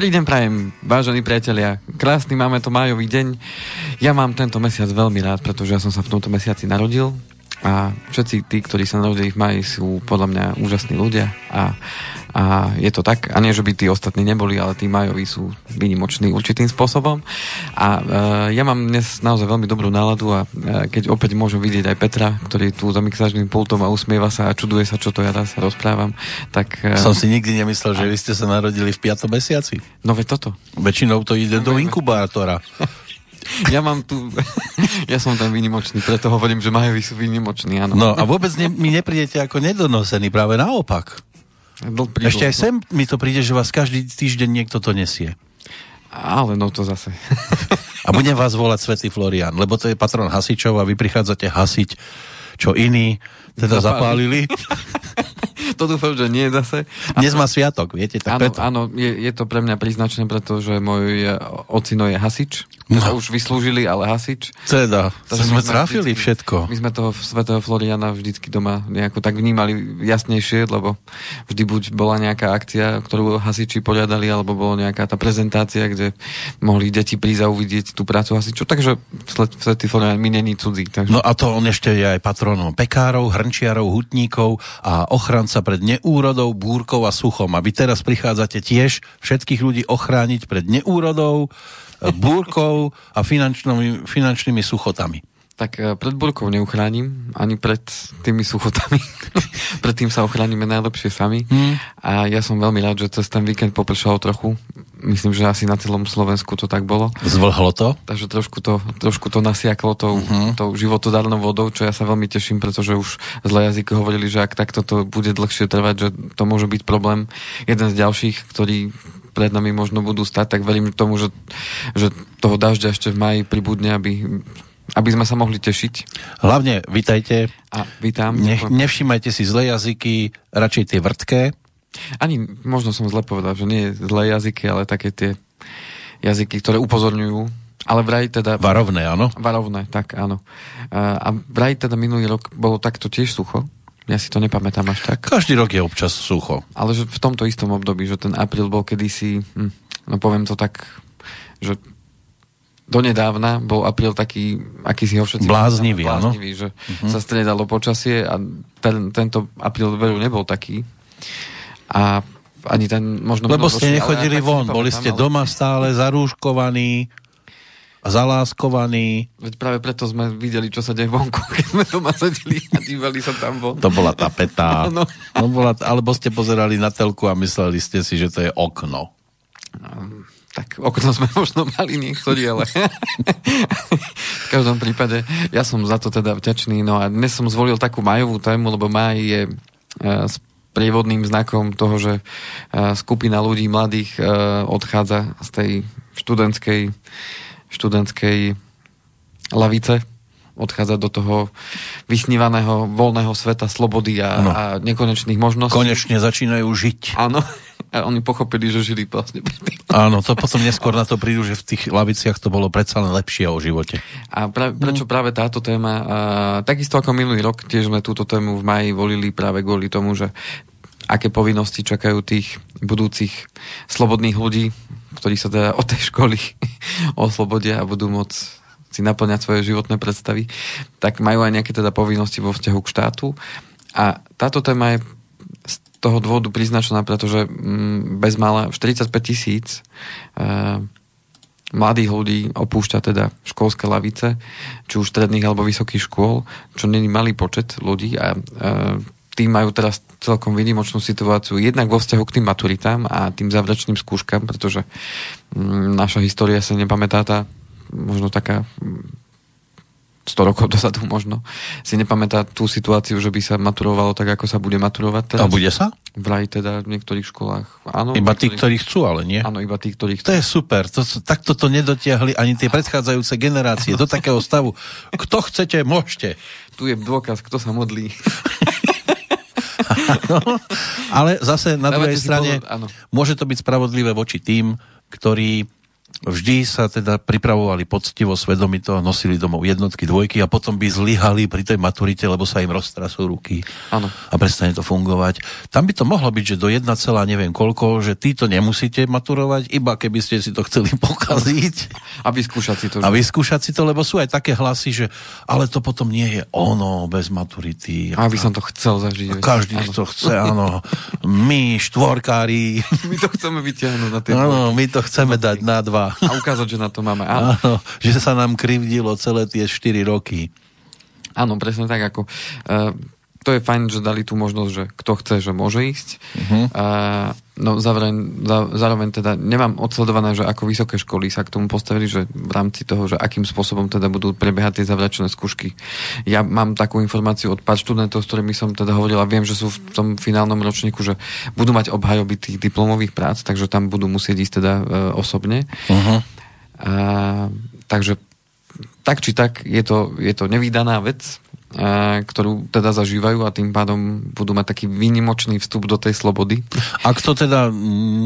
Dobrý deň prajem, vážení priatelia. Krásny máme to májový deň. Ja mám tento mesiac veľmi rád, pretože ja som sa v tomto mesiaci narodil a všetci tí, ktorí sa narodili v maji, sú podľa mňa úžasní ľudia a a je to tak, a nie, že by tí ostatní neboli, ale tí majoví sú vynimoční určitým spôsobom. A e, ja mám dnes naozaj veľmi dobrú náladu a e, keď opäť môžem vidieť aj Petra, ktorý tu za mixážným pultom a usmieva sa a čuduje sa, čo to ja sa rozprávam, tak... E, Som si nikdy nemyslel, že vy ste sa narodili v 5. mesiaci. No veď toto. Väčšinou to ide no, do inkubátora. ja mám tu, ja som ten výnimočný, preto hovorím, že majoví sú výnimoční, áno. No a vôbec ne, mi neprídete ako nedonosený, práve naopak. Ešte aj sem mi to príde, že vás každý týždeň niekto to nesie. Ale no to zase. a budem vás volať Svetý Florian, lebo to je patron hasičov a vy prichádzate hasiť, čo iní teda zapálili. to dúfam, že nie zase. A Dnes má sviatok, viete, tak áno, preto. Áno, je, je to pre mňa príznačné, pretože môj ocino je hasič. No. Už vyslúžili, ale hasič. Teda, to sme trafili vždycky, všetko. My sme toho svetého Floriana vždycky doma nejako tak vnímali jasnejšie, lebo vždy buď bola nejaká akcia, ktorú hasiči poriadali, alebo bola nejaká tá prezentácia, kde mohli deti prísť a uvidieť tú prácu hasičov. Takže svetý Florian mi není cudzí. Takže... No a to on ešte je aj patronom pekárov, hrnčiarov, hutníkov a ochranca pred neúrodou, búrkou a suchom. A vy teraz prichádzate tiež všetkých ľudí ochrániť pred neúrodou, búrkou a finančnými, finančnými suchotami. Tak e, pred búrkou neuchránim, ani pred tými suchotami. pred tým sa ochránime najlepšie sami. Hmm. A ja som veľmi rád, že cez ten víkend popršalo trochu myslím, že asi na celom Slovensku to tak bolo. Zvlhlo to? Takže trošku to, trošku to nasiaklo tou, uh-huh. tou životodárnou vodou, čo ja sa veľmi teším, pretože už zlé jazyky hovorili, že ak takto to bude dlhšie trvať, že to môže byť problém. Jeden z ďalších, ktorý pred nami možno budú stať, tak verím tomu, že, že toho dažďa ešte v maji pribudne, aby aby sme sa mohli tešiť. Hlavne, vítajte. A vítam. Nech, nevšimajte si zlé jazyky, radšej tie vrtké, ani možno som zle povedal, že nie zlé jazyky, ale také tie jazyky, ktoré upozorňujú. Ale vraj teda... Varovné, áno? Varovné, tak áno. A vraj teda minulý rok bolo takto tiež sucho. Ja si to nepamätám až tak. Každý rok je občas sucho. Ale že v tomto istom období, že ten apríl bol kedysi, hm, no poviem to tak, že donedávna bol apríl taký, aký si ho všetci... Bláznivý, áno. Bláznivý, že uh-huh. sa stredalo počasie a ten, tento apríl veru nebol taký a ani ten možno... Lebo ste nechodili von, boli ste ale... doma stále zarúškovaní zaláskovaní. Veď práve preto sme videli, čo sa deje vonku, keď sme doma sedeli a dívali sa tam von. To bola tapeta. no. no bola, alebo ste pozerali na telku a mysleli ste si, že to je okno. Um, tak okno sme možno mali niektorí, ale v každom prípade ja som za to teda vďačný. No a dnes som zvolil takú majovú tému, lebo maj je uh, prievodným znakom toho, že e, skupina ľudí mladých e, odchádza z tej študentskej, študentskej lavice, odchádza do toho vysnívaného voľného sveta slobody a, no. a nekonečných možností. Konečne začínajú žiť. Áno. A oni pochopili, že žili vlastne Áno, to potom neskôr na to prídu, že v tých laviciach to bolo predsa len lepšie o živote. A pra, prečo mm. práve táto téma? A, takisto ako minulý rok, tiež sme túto tému v maji volili práve kvôli tomu, že aké povinnosti čakajú tých budúcich slobodných ľudí, ktorí sa teda od tej školy oslobodia a budú môcť si naplňať svoje životné predstavy, tak majú aj nejaké teda povinnosti vo vzťahu k štátu. A táto téma je toho dôvodu priznačená, pretože mm, bez mala 45 tisíc e, mladých ľudí opúšťa teda školské lavice, či už stredných alebo vysokých škôl, čo není malý počet ľudí a e, tí majú teraz celkom výnimočnú situáciu jednak vo vzťahu k tým maturitám a tým záverečným skúškam, pretože mm, naša história sa nepamätá tá možno taká 100 rokov dozadu možno, si nepamätá tú situáciu, že by sa maturovalo tak, ako sa bude maturovať teraz. A bude sa? Vraj teda v niektorých školách. Áno, iba tí, ktorí chcú, ale nie? Áno, iba tí, ktorí chcú. To je super. To, takto to nedotiahli ani tie predchádzajúce generácie do takého stavu. Kto chcete, môžete. Tu je dôkaz, kto sa modlí. ale zase na Dávate druhej strane pozor, môže to byť spravodlivé voči tým, ktorí vždy sa teda pripravovali poctivo, svedomito, nosili domov jednotky, dvojky a potom by zlyhali pri tej maturite, lebo sa im roztrasú ruky Áno. a prestane to fungovať. Tam by to mohlo byť, že do 1, neviem koľko, že títo nemusíte maturovať, iba keby ste si to chceli pokaziť. A vyskúšať si to. A vyskúšať si to, lebo sú aj také hlasy, že ale to potom nie je ono bez maturity. A by som to chcel zažiť. A každý áno. to chce, áno. My, štvorkári. My to chceme vytiahnuť na tie Áno, my to chceme dať na dva. A ukázať, že na to máme. Áno, Áno, že sa nám krivdilo celé tie 4 roky. áno presne tak. Ako, uh, to je fajn, že dali tú možnosť, že kto chce, že môže ísť. Uh-huh. Uh, no zároveň, zá, zároveň teda nemám odsledované, že ako vysoké školy sa k tomu postavili, že v rámci toho, že akým spôsobom teda budú prebiehať tie zavračné skúšky. Ja mám takú informáciu od pár študentov, s ktorými som teda hovorila, viem, že sú v tom finálnom ročníku, že budú mať obhajoby tých diplomových prác, takže tam budú musieť ísť teda uh, osobne. Uh-huh. A, takže tak či tak je to, je to nevýdaná vec, ktorú teda zažívajú a tým pádom budú mať taký výnimočný vstup do tej slobody. Ak to teda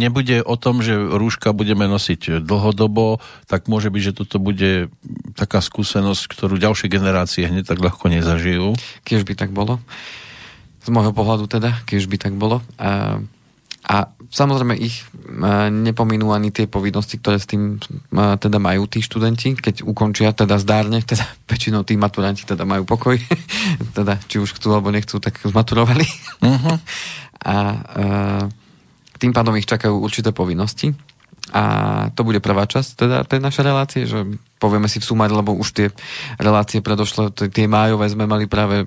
nebude o tom, že rúška budeme nosiť dlhodobo, tak môže byť, že toto bude taká skúsenosť, ktorú ďalšie generácie hneď tak ľahko nezažijú. Keď by tak bolo. Z môjho pohľadu teda, keď by tak bolo. A, a samozrejme ich a, nepominú ani tie povinnosti, ktoré s tým a, teda majú tí študenti, keď ukončia teda zdárne, teda väčšinou tí maturanti teda majú pokoj, teda či už chcú alebo nechcú, tak zmaturovali. Uh-huh. a a tým pádom ich čakajú určité povinnosti. A to bude prvá časť teda tej našej relácie, že povieme si v sumari, lebo už tie relácie predošle, tie májové sme mali práve e,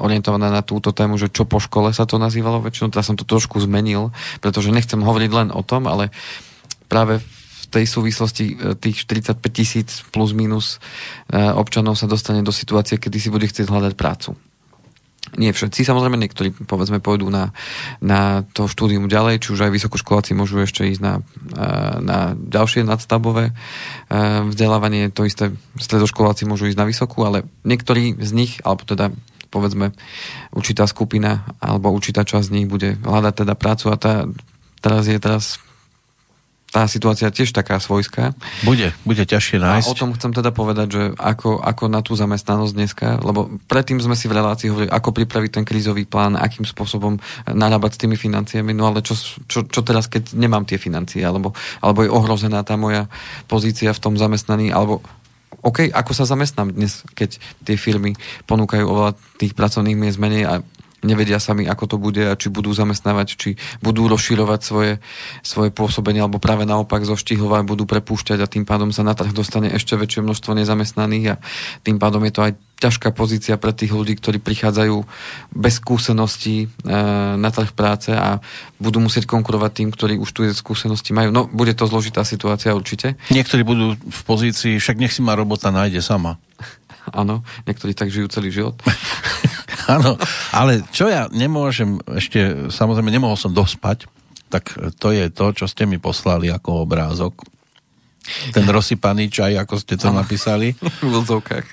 orientované na túto tému, že čo po škole sa to nazývalo väčšinou, teda som to trošku zmenil, pretože nechcem hovoriť len o tom, ale práve v tej súvislosti e, tých 45 tisíc plus minus e, občanov sa dostane do situácie, kedy si bude chcieť hľadať prácu. Nie všetci, samozrejme niektorí povedzme pôjdu na, na to štúdium ďalej, či už aj vysokoškoláci môžu ešte ísť na, na ďalšie nadstavbové vzdelávanie, to isté stredoškoláci môžu ísť na vysokú, ale niektorí z nich, alebo teda povedzme určitá skupina alebo určitá časť z nich bude hľadať teda prácu a tá, teraz je teraz tá situácia tiež taká svojská. Bude, bude ťažšie nájsť. A o tom chcem teda povedať, že ako, ako na tú zamestnanosť dneska, lebo predtým sme si v relácii hovorili, ako pripraviť ten krízový plán, akým spôsobom narábať s tými financiami, no ale čo, čo, čo teraz, keď nemám tie financie, alebo, alebo je ohrozená tá moja pozícia v tom zamestnaní, alebo OK, ako sa zamestnám dnes, keď tie firmy ponúkajú oveľa tých pracovných miest menej a nevedia sami, ako to bude a či budú zamestnávať, či budú rozširovať svoje, svoje pôsobenie, alebo práve naopak zoštihovať, budú prepúšťať a tým pádom sa na trh dostane ešte väčšie množstvo nezamestnaných a tým pádom je to aj ťažká pozícia pre tých ľudí, ktorí prichádzajú bez skúseností e, na trh práce a budú musieť konkurovať tým, ktorí už tu skúsenosti majú. No, bude to zložitá situácia určite. Niektorí budú v pozícii, však nech si ma robota nájde sama. Áno, niektorí tak žijú celý život. Áno, ale čo ja nemôžem ešte, samozrejme nemohol som dospať, tak to je to, čo ste mi poslali ako obrázok. Ten rozsypaný čaj, ako ste to ano. napísali. v.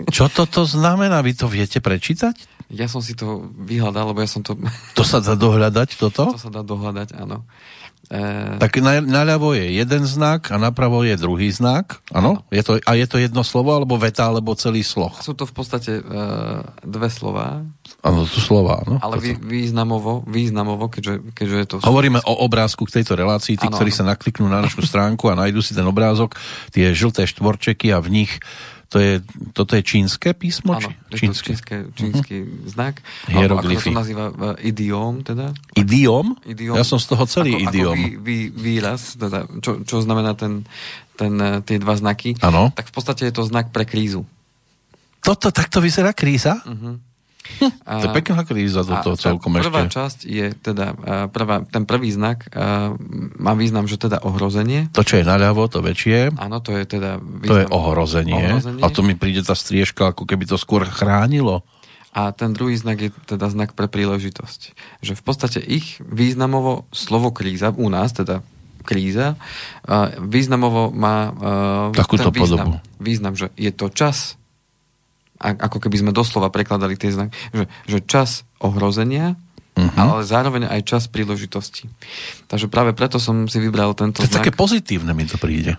Čo toto znamená? Vy to viete prečítať? Ja som si to vyhľadal, lebo ja som to... To sa dá dohľadať, toto? To sa dá dohľadať, áno. E... Tak na, naľavo je jeden znak a napravo je druhý znak. Áno? Je to, a je to jedno slovo, alebo veta, alebo celý sloh? Sú to v podstate uh, dve slova. Áno, to sú slova, no. Ale vý, významovo, významovo keďže, keďže je to... Hovoríme o obrázku k tejto relácii, tí, ano, ktorí ano. sa nakliknú na našu stránku a nájdú si ten obrázok, tie žlté štvorčeky a v nich to je, toto je čínske písmo? Áno, čínske. čínske, čínsky uh-huh. znak. Hieroglyfy. Ako to nazýva uh, idiom, teda. Idiom? idiom? Ja som z toho celý ako, idiom. Ako vý, vý, výraz, teda, čo, čo znamená ten, ten, tie dva znaky. Ano. Tak v podstate je to znak pre krízu. Toto, takto vyzerá kríza? Uh-huh. A, to je pekná kríza toto celkom prvá ešte. časť je teda, prvá, ten prvý znak má význam, že teda ohrozenie. To, čo je naľavo, to väčšie. Áno, to je teda význam, To je ohrozenie. ohrozenie. A to mi príde tá striežka, ako keby to skôr chránilo. A ten druhý znak je teda znak pre príležitosť. Že v podstate ich významovo slovo kríza, u nás teda kríza, významovo má takúto ten význam, podobu. význam, že je to čas ako keby sme doslova prekladali tie znaky, že, že čas ohrozenia, uh-huh. ale zároveň aj čas príležitosti. Takže práve preto som si vybral tento to znak. také pozitívne mi to príde.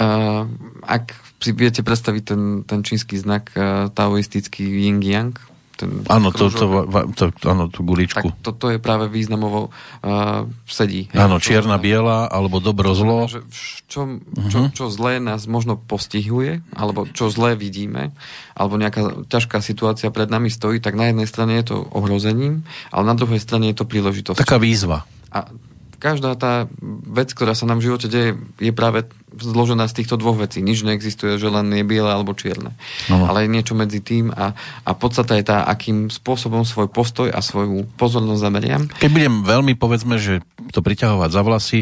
Uh, ak si viete predstaviť ten, ten čínsky znak uh, taoistický Ying Yang, ten áno, to, to, to, áno, tú guličku. Tak toto je práve významovo uh, sedí. Áno, čierna, biela, alebo dobro, zlo. Že čo, čo, uh-huh. čo zlé nás možno postihuje, alebo čo zlé vidíme, alebo nejaká ťažká situácia pred nami stojí, tak na jednej strane je to ohrozením, ale na druhej strane je to príležitosť. Taká výzva. A každá tá vec, ktorá sa nám v živote deje, je práve zložená z týchto dvoch vecí. Nič neexistuje, že len je biele alebo čierne. No. Ale je niečo medzi tým a, a podstata je tá, akým spôsobom svoj postoj a svoju pozornosť zameriam. Keď budem veľmi, povedzme, že to priťahovať za vlasy,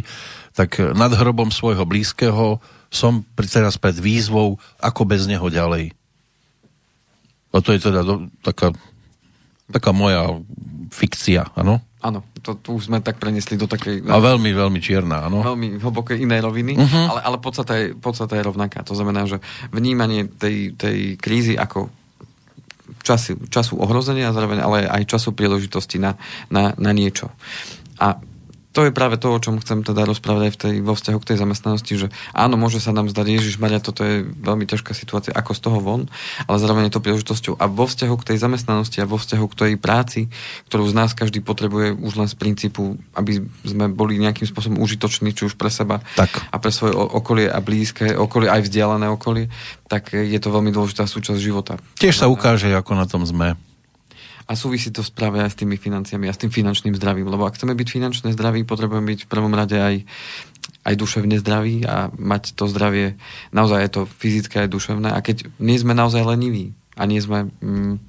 tak nad hrobom svojho blízkeho som teraz pred výzvou, ako bez neho ďalej. A to je teda do, taká, taká moja fikcia, áno? Áno, to tu už sme tak prenesli do takej... A veľmi, veľmi čierna, áno. Veľmi hlbokej inej roviny, uh-huh. ale, ale podstata, je, podstata je rovnaká. To znamená, že vnímanie tej, tej krízy ako času, času ohrozenia, zároveň ale aj času príležitosti na, na, na niečo. A to je práve to, o čom chcem teda rozprávať aj v tej, vo vzťahu k tej zamestnanosti, že áno, môže sa nám zdať, Ježiš Maria, toto je veľmi ťažká situácia, ako z toho von, ale zároveň je to príležitosťou. A vo vzťahu k tej zamestnanosti a vo vzťahu k tej práci, ktorú z nás každý potrebuje už len z princípu, aby sme boli nejakým spôsobom užitoční, či už pre seba tak. a pre svoje okolie a blízke okolie, aj vzdialené okolie, tak je to veľmi dôležitá súčasť života. Tiež sa ukáže, ako na tom sme. A súvisí to práve aj s tými financiami a s tým finančným zdravím. Lebo ak chceme byť finančne zdraví, potrebujeme byť v prvom rade aj, aj duševne zdraví a mať to zdravie, naozaj je to fyzické aj duševné. A keď nie sme naozaj leniví a nie sme mm,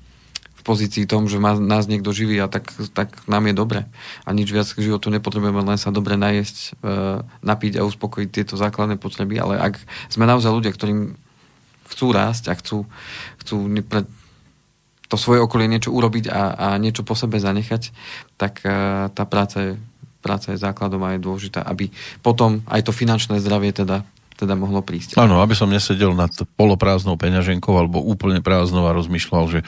v pozícii tom, že má, nás niekto živí a tak, tak nám je dobre. A nič viac k životu nepotrebujeme, len sa dobre najesť, e, napiť a uspokojiť tieto základné potreby. Ale ak sme naozaj ľudia, ktorým chcú rásť a chcú, chcú to svoje okolie niečo urobiť a, a niečo po sebe zanechať, tak uh, tá práca je, práca je základom a je dôležitá, aby potom aj to finančné zdravie teda teda mohlo prísť. Áno, aby som nesedel nad poloprázdnou peňaženkou alebo úplne prázdnou a rozmýšľal, že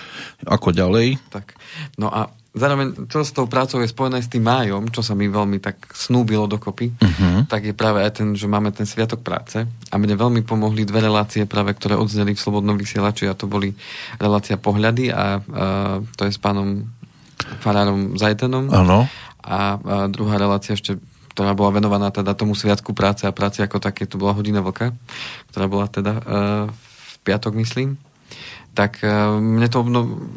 ako ďalej. Tak. No a zároveň, čo s tou prácou je spojené s tým májom, čo sa mi veľmi tak snúbilo dokopy, uh-huh. tak je práve aj ten, že máme ten sviatok práce a mne veľmi pomohli dve relácie práve, ktoré odzneli v Slobodnom vysielači a to boli relácia Pohľady a, a to je s pánom Farárom Zajtenom. Áno. A, a druhá relácia ešte ktorá bola venovaná teda tomu sviatku práce a práci ako také, to bola hodina vlka, ktorá bola teda uh, v piatok, myslím. Tak uh, mne to no,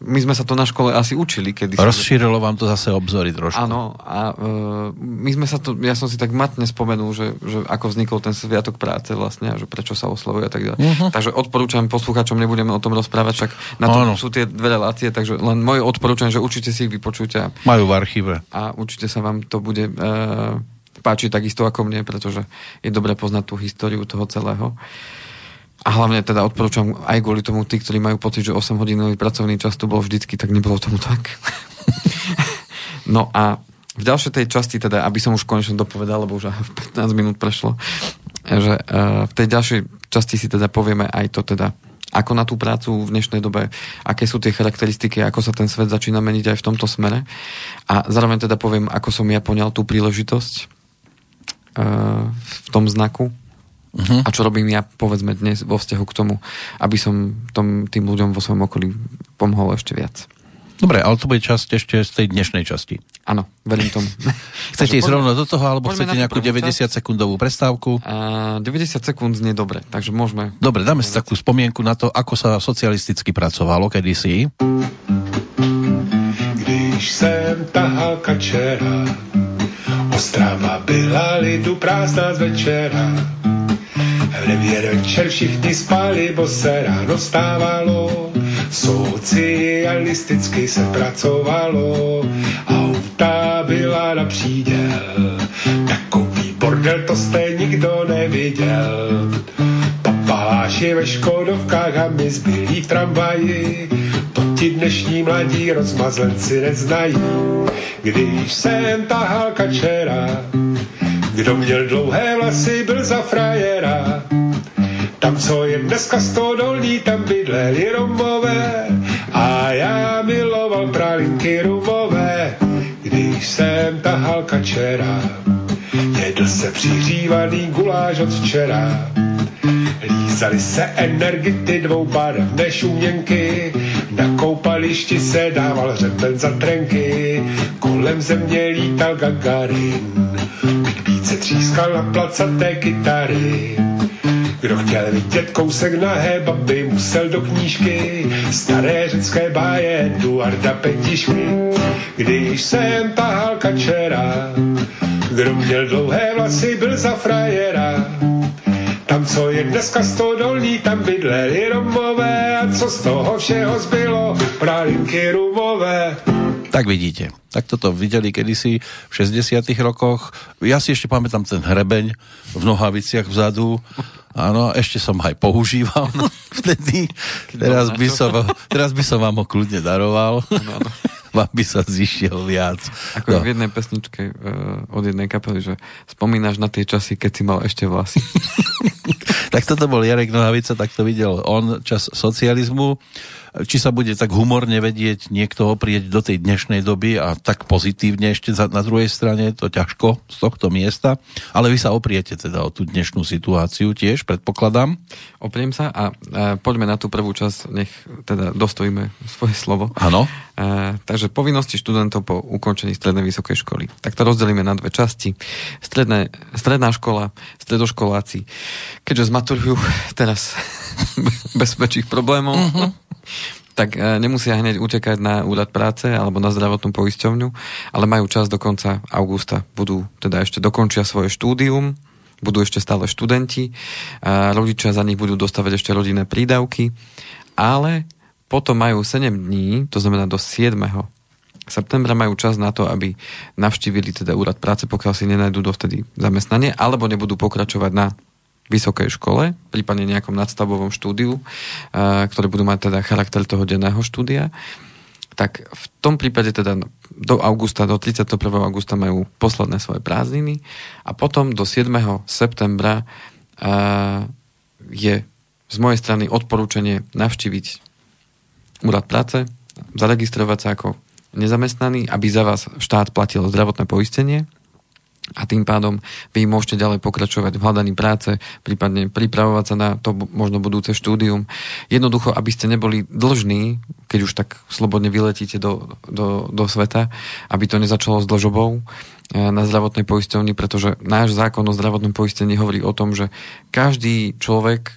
my sme sa to na škole asi učili. Kedy Rozšírilo vám to zase obzory trošku. Áno, a e, my sme sa to, ja som si tak matne spomenul, že, že ako vznikol ten sviatok práce vlastne, a že prečo sa oslavuje a tak ďalej. Uh-huh. Takže odporúčam poslucháčom, nebudeme o tom rozprávať, však na to sú tie dve relácie, takže len moje odporúčam, že určite si ich vypočujte. Majú v archíve. A určite sa vám to bude e, páčiť takisto ako mne, pretože je dobre poznať tú históriu toho celého. A hlavne teda odporúčam aj kvôli tomu tí, ktorí majú pocit, že 8 hodinový pracovný čas tu bol vždycky, tak nebolo tomu tak. no a v ďalšej tej časti, teda, aby som už konečne dopovedal, lebo už 15 minút prešlo, že uh, v tej ďalšej časti si teda povieme aj to teda, ako na tú prácu v dnešnej dobe, aké sú tie charakteristiky, ako sa ten svet začína meniť aj v tomto smere. A zároveň teda poviem, ako som ja poňal tú príležitosť uh, v tom znaku Uh-huh. A čo robím ja, povedzme, dnes vo vzťahu k tomu, aby som tom, tým ľuďom vo svojom okolí pomohol ešte viac. Dobre, ale to bude časť ešte z tej dnešnej časti. Áno, verím tomu. chcete ísť rovno do toho, alebo chcete nejakú 90-sekundovú prestávku? Uh, 90 sekúnd znie dobre, takže môžeme... Dobre, dáme si takú spomienku na to, ako sa socialisticky pracovalo kedysi. Když jsem tahal kačera, Ostrava byla lidu prázdná z večera, v devět večer všichni spali, bo se ráno stávalo. Socialisticky se pracovalo, auta byla na příděl. Takový bordel to jste nikdo neviděl. Papaláši ve škodovkách a my zbylí v tramvaji, to ti dnešní mladí rozmazlenci neznají. Když jsem tahal kačera, kdo měl dlouhé vlasy, byl za frajera. Tam, co je dneska stodolní, tam bydleli Romové. A já miloval pralinky rumové, když jsem tahal kačera. Jedl se přihřívaný guláš od včera. Lízali se energity dvou barevné šuměnky, na koupališti se dával řepen za trenky, kolem země lítal Gagarin, Big se třískal na placaté kytary. Kdo chtěl vidět kousek nahé baby, musel do knížky staré řecké báje Eduarda Petišky. Když jsem tahal kačera, kdo měl dlouhé vlasy, byl za frajera. Tam, co je dneska stodolní, tam bydleli Romové a co z toho všeho zbylo, pralinky rumové. Tak vidíte. Tak toto videli kedysi v 60 rokoch. Ja si ešte pamätám ten hrebeň v nohaviciach vzadu. Áno, ešte som aj používal vtedy. Teraz by, som, teraz by som vám ho kľudne daroval. Ano, ano. Vám by sa zišiel viac. Ako no. v jednej pesničke uh, od jednej kapely, že spomínaš na tie časy, keď si mal ešte vlasy. tak toto bol Jarek Nohavica, tak to videl on čas socializmu či sa bude tak humorne vedieť niekto oprieť do tej dnešnej doby a tak pozitívne ešte na druhej strane, to ťažko z tohto miesta, ale vy sa opriete teda o tú dnešnú situáciu tiež, predpokladám. Opriem sa a, a poďme na tú prvú časť, nech teda dostojíme svoje slovo. Áno. takže povinnosti študentov po ukončení strednej vysokej školy. Tak to rozdelíme na dve časti. Stredné, stredná škola, stredoškoláci. Keďže zmaturujú teraz bez väčších problémov, uh-huh tak e, nemusia hneď utekať na úrad práce alebo na zdravotnú poisťovňu, ale majú čas do konca augusta. Budú teda ešte dokončia svoje štúdium, budú ešte stále študenti, a rodičia za nich budú dostavať ešte rodinné prídavky, ale potom majú 7 dní, to znamená do 7 septembra majú čas na to, aby navštívili teda úrad práce, pokiaľ si nenajdu dovtedy zamestnanie, alebo nebudú pokračovať na vysokej škole, prípadne nejakom nadstavovom štúdiu, ktoré budú mať teda charakter toho denného štúdia, tak v tom prípade teda do augusta, do 31. augusta majú posledné svoje prázdniny a potom do 7. septembra je z mojej strany odporúčanie navštíviť úrad práce, zaregistrovať sa ako nezamestnaný, aby za vás štát platil zdravotné poistenie, a tým pádom vy môžete ďalej pokračovať v hľadaní práce, prípadne pripravovať sa na to možno budúce štúdium. Jednoducho, aby ste neboli dlžní, keď už tak slobodne vyletíte do, do, do sveta, aby to nezačalo s dlžobou eh, na zdravotnej poisťovni, pretože náš zákon o zdravotnom poistení hovorí o tom, že každý človek,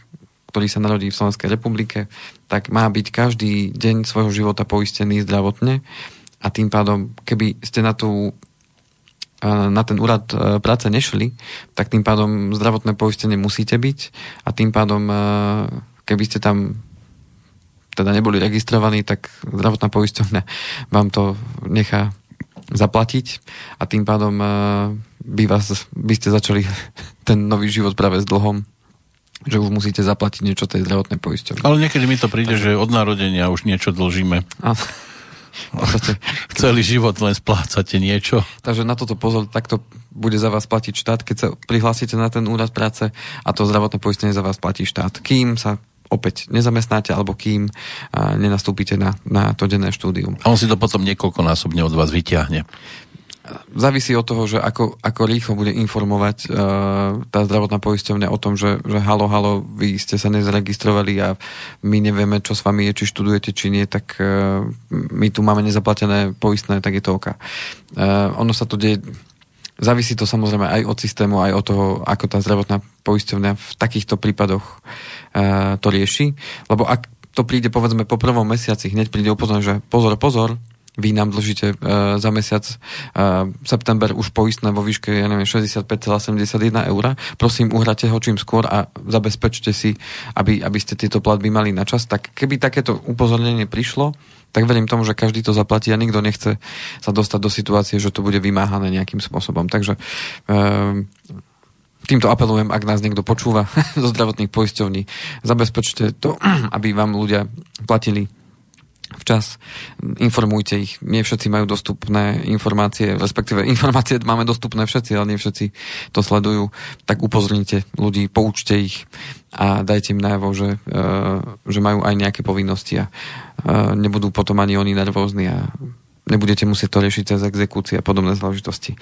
ktorý sa narodí v Slovenskej republike, tak má byť každý deň svojho života poistený zdravotne a tým pádom, keby ste na tú na ten úrad e, práce nešli, tak tým pádom zdravotné poistenie musíte byť a tým pádom, e, keby ste tam teda neboli registrovaní, tak zdravotná poisťovňa vám to nechá zaplatiť a tým pádom e, by, vás, by ste začali ten nový život práve s dlhom že už musíte zaplatiť niečo tej zdravotnej poisťovne. Ale niekedy mi to príde, Takže... že od narodenia už niečo dlžíme. Podstate, celý život len splácate niečo. Takže na toto pozor, takto bude za vás platiť štát, keď sa prihlásite na ten úrad práce a to zdravotné poistenie za vás platí štát. Kým sa opäť nezamestnáte alebo kým nenastúpite na, na to denné štúdium. A on si to potom niekoľkonásobne od vás vyťahne závisí od toho, že ako, ako rýchlo bude informovať uh, tá zdravotná poisťovňa o tom, že, že halo, halo, vy ste sa nezaregistrovali a my nevieme, čo s vami je, či študujete, či nie, tak uh, my tu máme nezaplatené poistné, tak je to OK. Uh, ono sa to deje, závisí to samozrejme aj od systému, aj od toho, ako tá zdravotná poisťovňa v takýchto prípadoch uh, to rieši, lebo ak to príde povedzme po prvom mesiaci, hneď príde upozornenie, že pozor, pozor, vy nám dlžíte uh, za mesiac uh, september už poistné vo výške, ja neviem, 65,71 eur. Prosím, uhrate ho čím skôr a zabezpečte si, aby, aby ste tieto platby mali na čas. Tak keby takéto upozornenie prišlo, tak verím tomu, že každý to zaplatí a nikto nechce sa dostať do situácie, že to bude vymáhané nejakým spôsobom. Takže uh, týmto apelujem, ak nás niekto počúva zo zdravotných poisťovní, zabezpečte to, aby vám ľudia platili včas, informujte ich. Nie všetci majú dostupné informácie, respektíve informácie máme dostupné všetci, ale nie všetci to sledujú. Tak upozornite ľudí, poučte ich a dajte im najavo, že, uh, že majú aj nejaké povinnosti a uh, nebudú potom ani oni nervózni a nebudete musieť to riešiť cez exekúcie a podobné záležitosti.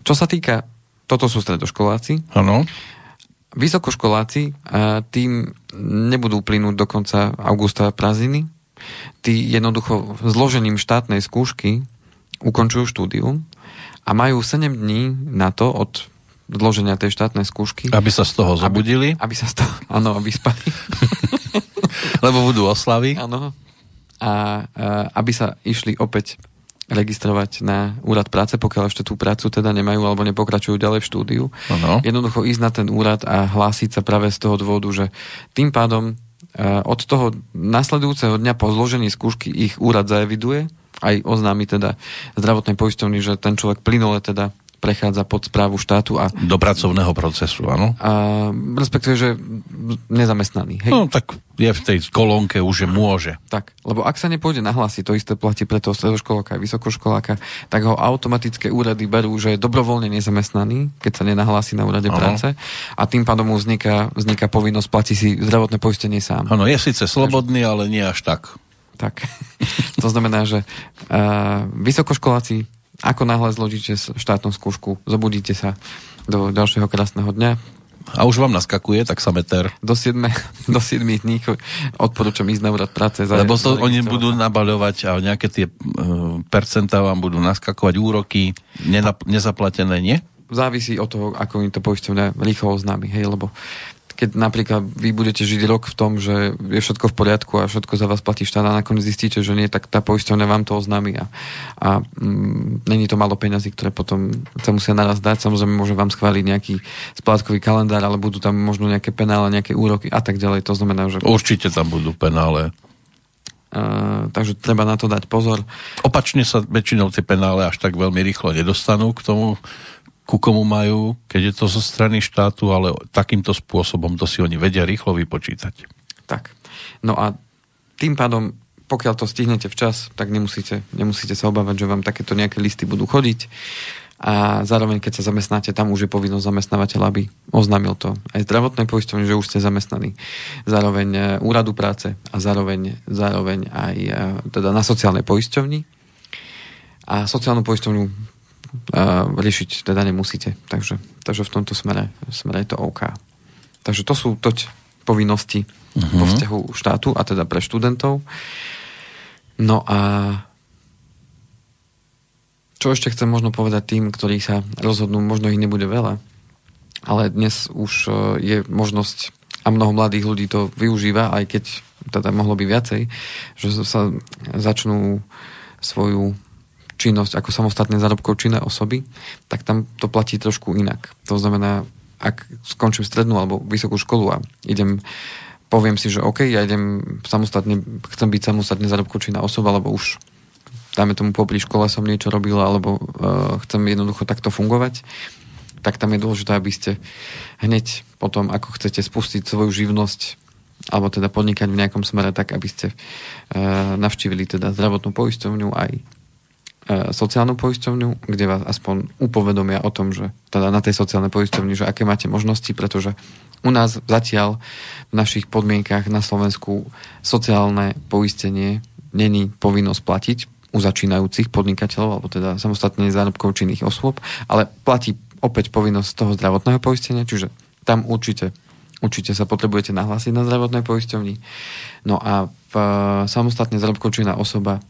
Čo sa týka, toto sú stredoškoláci. Áno. vysokoškoláci uh, tým nebudú plynúť do konca augusta prázdniny. Tí jednoducho zložením štátnej skúšky ukončujú štúdium a majú 7 dní na to od zloženia tej štátnej skúšky. Aby sa z toho zobudili. Aby, aby sa z toho, áno, vyspali. Lebo budú oslavy. Áno. A, a aby sa išli opäť registrovať na úrad práce, pokiaľ ešte tú prácu teda nemajú alebo nepokračujú ďalej v štúdiu. Ano. Jednoducho ísť na ten úrad a hlásiť sa práve z toho dôvodu, že tým pádom od toho nasledujúceho dňa po zložení skúšky ich úrad zaeviduje, aj oznámi teda zdravotnej poisťovny, že ten človek plynule teda prechádza pod správu štátu a... Do pracovného procesu, áno? A, respektíve, že nezamestnaný. Hej? No, tak je v tej kolónke už, že môže. Tak, lebo ak sa nepôjde nahlásiť, to isté platí pre toho stredoškoláka a vysokoškoláka, tak ho automatické úrady berú, že je dobrovoľne nezamestnaný, keď sa nenahlási na úrade ano. práce a tým pádom mu vzniká, vzniká povinnosť platí si zdravotné poistenie sám. Áno, je síce slobodný, ale nie až tak. Tak. to znamená, že uh, vysokoškoláci ako náhle zložíte štátnu skúšku, zobudíte sa do ďalšieho krásneho dňa. A už vám naskakuje meter. Do 7, do 7 dní odporúčam ísť na úrad práce. Za Lebo to oni budú nabaľovať a nejaké tie uh, percentá vám budú naskakovať úroky nenap- nezaplatené, nie? Závisí od toho, ako im to poisťovňa rýchlo oznámi, hej, lebo keď napríklad vy budete žiť rok v tom, že je všetko v poriadku a všetko za vás platí štát a nakoniec zistíte, že nie, tak tá poisťovňa vám to oznámi a, a mm, není to malo peňazí, ktoré potom sa musia naraz dať. Samozrejme môže vám schváliť nejaký splátkový kalendár, ale budú tam možno nejaké penále, nejaké úroky a tak ďalej. To znamená, že... Určite tam budú penále. Uh, takže treba na to dať pozor. Opačne sa väčšinou tie penále až tak veľmi rýchlo nedostanú k tomu ku komu majú, keď je to zo strany štátu, ale takýmto spôsobom to si oni vedia rýchlo vypočítať. Tak. No a tým pádom, pokiaľ to stihnete včas, tak nemusíte, nemusíte sa obávať, že vám takéto nejaké listy budú chodiť. A zároveň, keď sa zamestnáte, tam už je povinnosť zamestnávateľa, aby oznámil to aj zdravotné poistovne, že už ste zamestnaní. Zároveň e, úradu práce a zároveň, zároveň aj e, teda na sociálnej poisťovni. A sociálnu poisťovňu riešiť teda nemusíte. Takže, takže v tomto smere, smere je to OK. Takže to sú toť povinnosti uh-huh. vo vzťahu štátu a teda pre študentov. No a čo ešte chcem možno povedať tým, ktorí sa rozhodnú, možno ich nebude veľa, ale dnes už e, je možnosť a mnoho mladých ľudí to využíva, aj keď teda mohlo by viacej, že sa začnú svoju činnosť ako samostatné zárobkov činné osoby, tak tam to platí trošku inak. To znamená, ak skončím strednú alebo vysokú školu a idem poviem si, že OK, ja idem samostatne, chcem byť samostatne zárobkov činná osoba, alebo už dáme tomu popri škole som niečo robil, alebo uh, chcem jednoducho takto fungovať, tak tam je dôležité, aby ste hneď potom, ako chcete spustiť svoju živnosť, alebo teda podnikať v nejakom smere, tak aby ste uh, navštívili teda zdravotnú poistovňu aj sociálnu poisťovňu, kde vás aspoň upovedomia o tom, že teda na tej sociálnej poisťovni, že aké máte možnosti, pretože u nás zatiaľ v našich podmienkach na Slovensku sociálne poistenie není povinnosť platiť u začínajúcich podnikateľov, alebo teda samostatne zárobkov činných osôb, ale platí opäť povinnosť toho zdravotného poistenia, čiže tam určite určite sa potrebujete nahlásiť na zdravotnej poisťovni. No a v samostatne zárobkov činná osoba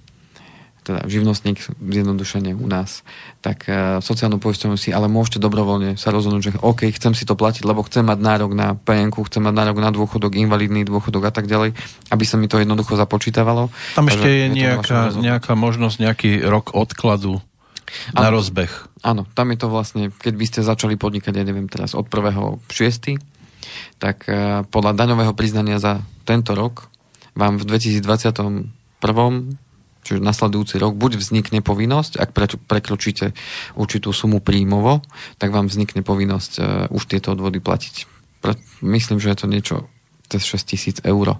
teda živnostník zjednodušenie u nás, tak uh, sociálnu poisťovňu si ale môžete dobrovoľne sa rozhodnúť, že OK, chcem si to platiť, lebo chcem mať nárok na penku, chcem mať nárok na dôchodok, invalidný dôchodok a tak ďalej, aby sa mi to jednoducho započítavalo. Tam ešte je, je nejaká, nejaká možnosť, nejaký rok odkladu na ano, rozbeh. Áno, tam je to vlastne, keď by ste začali podnikať, ja neviem teraz, od 1.6., tak uh, podľa daňového priznania za tento rok vám v 2021 čiže nasledujúci rok, buď vznikne povinnosť, ak pre, prekročíte určitú sumu príjmovo, tak vám vznikne povinnosť uh, už tieto odvody platiť. Pre, myslím, že je to niečo cez 6 tisíc eur uh,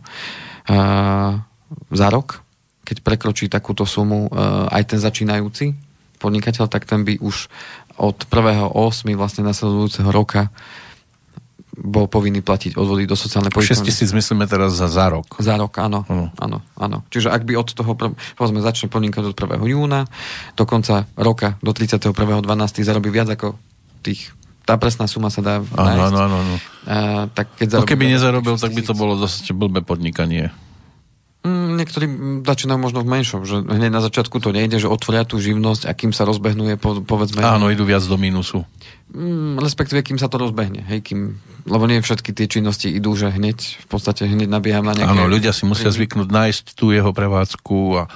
za rok. Keď prekročí takúto sumu uh, aj ten začínajúci podnikateľ, tak ten by už od 1.8. vlastne nasledujúceho roka bol povinný platiť odvody do sociálnej poisťovne. 6 tisíc myslíme teraz za, za rok. Za rok, áno, uh. áno, áno. Čiže ak by od toho, povedzme, začne podnikať od 1. júna, do konca roka, do 31.12. zarobí viac ako tých tá presná suma sa dá nájsť. áno, áno. áno. A, tak keď No zarobí keby nezarobil, 6 tak by to bolo dosť blbé podnikanie. Mm, niektorí začínajú možno v menšom, že hneď na začiatku to nejde, že otvoria tú živnosť a kým sa rozbehnú je po, povedzme... Áno, idú viac do mínusu. Mm, respektíve kým sa to rozbehne, hej, kým, lebo nie všetky tie činnosti idú, že hneď, v podstate hneď nabieham na nejaké... Áno, ľudia si musia zvyknúť nájsť tú jeho prevádzku a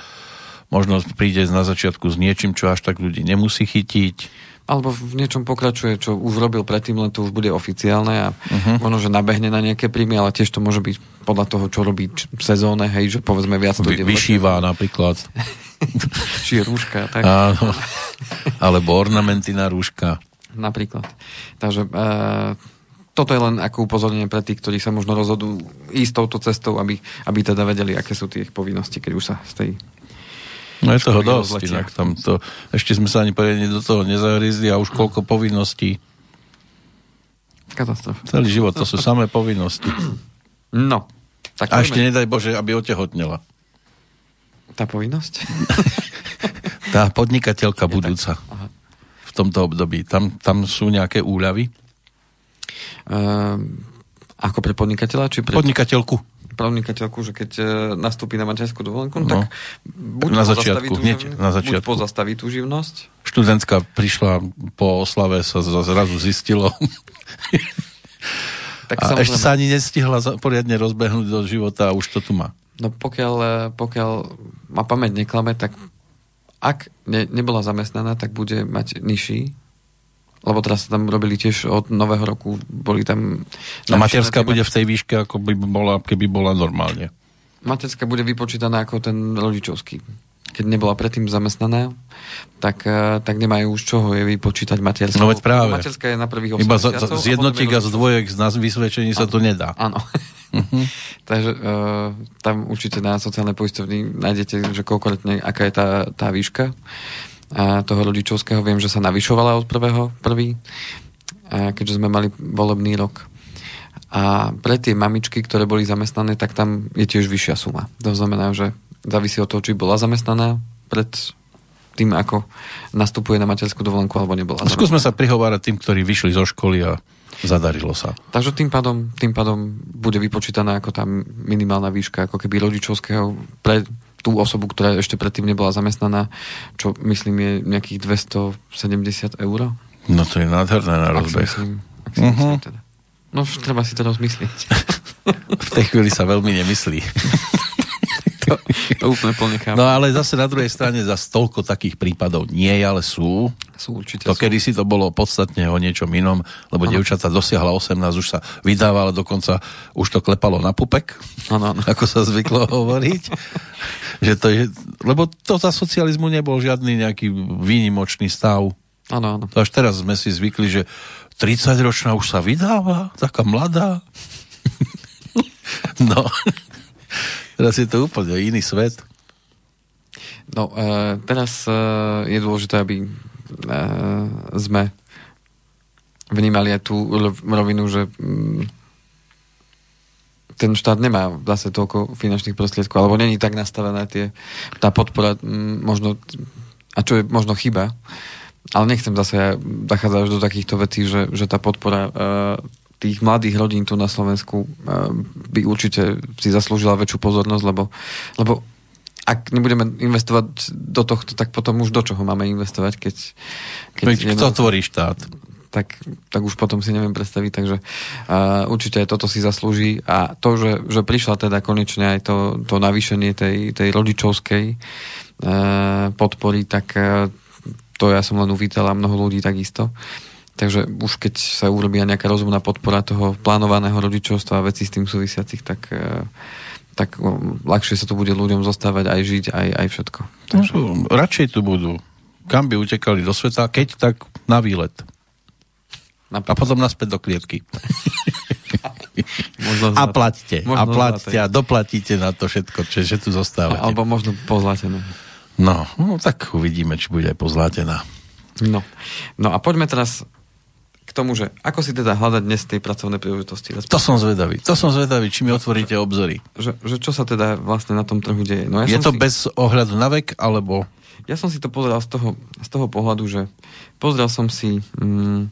možno príde na začiatku s niečím, čo až tak ľudí nemusí chytiť. Alebo v niečom pokračuje, čo už robil predtým, len to už bude oficiálne a uh-huh. možno, že nabehne na nejaké príjmy, ale tiež to môže byť podľa toho, čo robí v sezóne, hej, že povedzme viac to Vy, vyšíva napríklad. Či rúška, tak Áno. Alebo ornamenty na rúška. napríklad. Takže e, toto je len ako upozornenie pre tých, ktorí sa možno rozhodú ísť touto cestou, aby, aby teda vedeli, aké sú tie ich povinnosti, keď už sa z tej... No je toho dosť, inak tam to, ešte sme sa ani poriadne do toho nezahryzli a už koľko povinností. Katastrofa. Celý život, to sú samé povinnosti. No. Tak A ešte nedaj Bože, aby otehotnela. Tá povinnosť? Tá podnikateľka budúca Aha. v tomto období. Tam, tam sú nejaké úľavy? Ehm, ako pre podnikateľa, či pre Podnikateľku. Podnikateľku, že keď e, nastúpi na materskú dovolenku, no. Tak buď Na začiatku, tú hneď na buď začiatku. pozastaví tú živnosť, Študentka prišla po oslave, sa zrazu zistilo. tak A ešte sa ani nestihla poriadne rozbehnúť do života a už to tu má. no pokiaľ, e, pokiaľ ma pamäť neklame, tak ak ne, nebola zamestnaná, tak bude mať nižší, lebo teraz sa tam robili tiež od nového roku, boli tam... A materská bude v tej výške, ako by bola, keby bola normálne. Materská bude vypočítaná ako ten rodičovský. Keď nebola predtým zamestnaná, tak, eh, tak nemajú už čoho je vypočítať materská. No veď práve. Materská je na prvých 8 Iba a z jednotiek potom a je z dvojek z nás vysvedčení sa to nedá. Áno. Takže uh, tam určite na sociálnej poisťovni nájdete, že koľkoletne, aká je tá, tá výška a toho rodičovského. Viem, že sa navyšovala od prvého prvý, keďže sme mali volebný rok. A pre tie mamičky, ktoré boli zamestnané, tak tam je tiež vyššia suma. To znamená, že závisí od toho, či bola zamestnaná pred tým, ako nastupuje na materskú dovolenku, alebo nebola. zamestnaná. Skúsme sa prihovárať tým, ktorí vyšli zo školy a zadarilo sa. Takže tým pádom, tým pádom bude vypočítaná ako tá minimálna výška, ako keby rodičovského pre tú osobu, ktorá ešte predtým nebola zamestnaná, čo myslím je nejakých 270 eur. No to je nádherné na rozbeh. myslím, ak si myslím teda. No treba si to rozmyslieť. V tej chvíli sa veľmi nemyslí. to, to úplne plne chápem. No ale zase na druhej strane za toľko takých prípadov nie, ale sú. Sú určite To sú. kedy si to bolo podstatne o niečom inom, lebo dievčata dosiahla 18, už sa vydávala, dokonca už to klepalo na pupek, Áno, áno. ako sa zvyklo hovoriť. že to je, lebo to za socializmu nebol žiadny nejaký výnimočný stav. Áno, áno. To až teraz sme si zvykli, že 30 ročná už sa vydáva, taká mladá. no, teraz je to úplne iný svet. No, uh, teraz uh, je dôležité, aby uh, sme vnímali aj tú ro- rovinu, že mm, ten štát nemá zase toľko finančných prostriedkov, alebo není tak nastavená tie, tá podpora mm, možno, a čo je možno chyba, ale nechcem zase ja zachádzať už do takýchto vecí, že, že tá podpora uh, tých mladých rodín tu na Slovensku uh, by určite si zaslúžila väčšiu pozornosť, lebo, lebo ak nebudeme investovať do tohto, tak potom už do čoho máme investovať, keď... keď Veď Kto tvorí štát? tak, tak už potom si neviem predstaviť, takže uh, určite aj toto si zaslúži a to, že, že prišla teda konečne aj to, to navýšenie tej, tej rodičovskej uh, podpory, tak uh, to ja som len uvítal a mnoho ľudí takisto. Takže už keď sa urobí aj nejaká rozumná podpora toho plánovaného rodičovstva a vecí s tým súvisiacich, tak, uh, tak um, ľahšie sa to bude ľuďom zostávať aj žiť, aj, aj všetko. Takže, Takže... Radšej tu budú. Kam by utekali do sveta, keď tak na výlet. A napríklad, potom naspäť do klietky. možno A zlaté. plaťte. A Možno plaťte a doplatíte na to všetko, čo, že tu zostávate. Alebo možno pozlatené. No, no, tak uvidíme, či bude aj pozlátená. No. no a poďme teraz tomu, že ako si teda hľadať dnes tej pracovnej príležitosti. To som zvedavý. To som zvedavý, či mi otvoríte obzory. Že, že čo sa teda vlastne na tom trhu deje. No ja Je to si, bez ohľadu na vek, alebo... Ja som si to pozeral z toho, z toho pohľadu, že pozrel som si mm,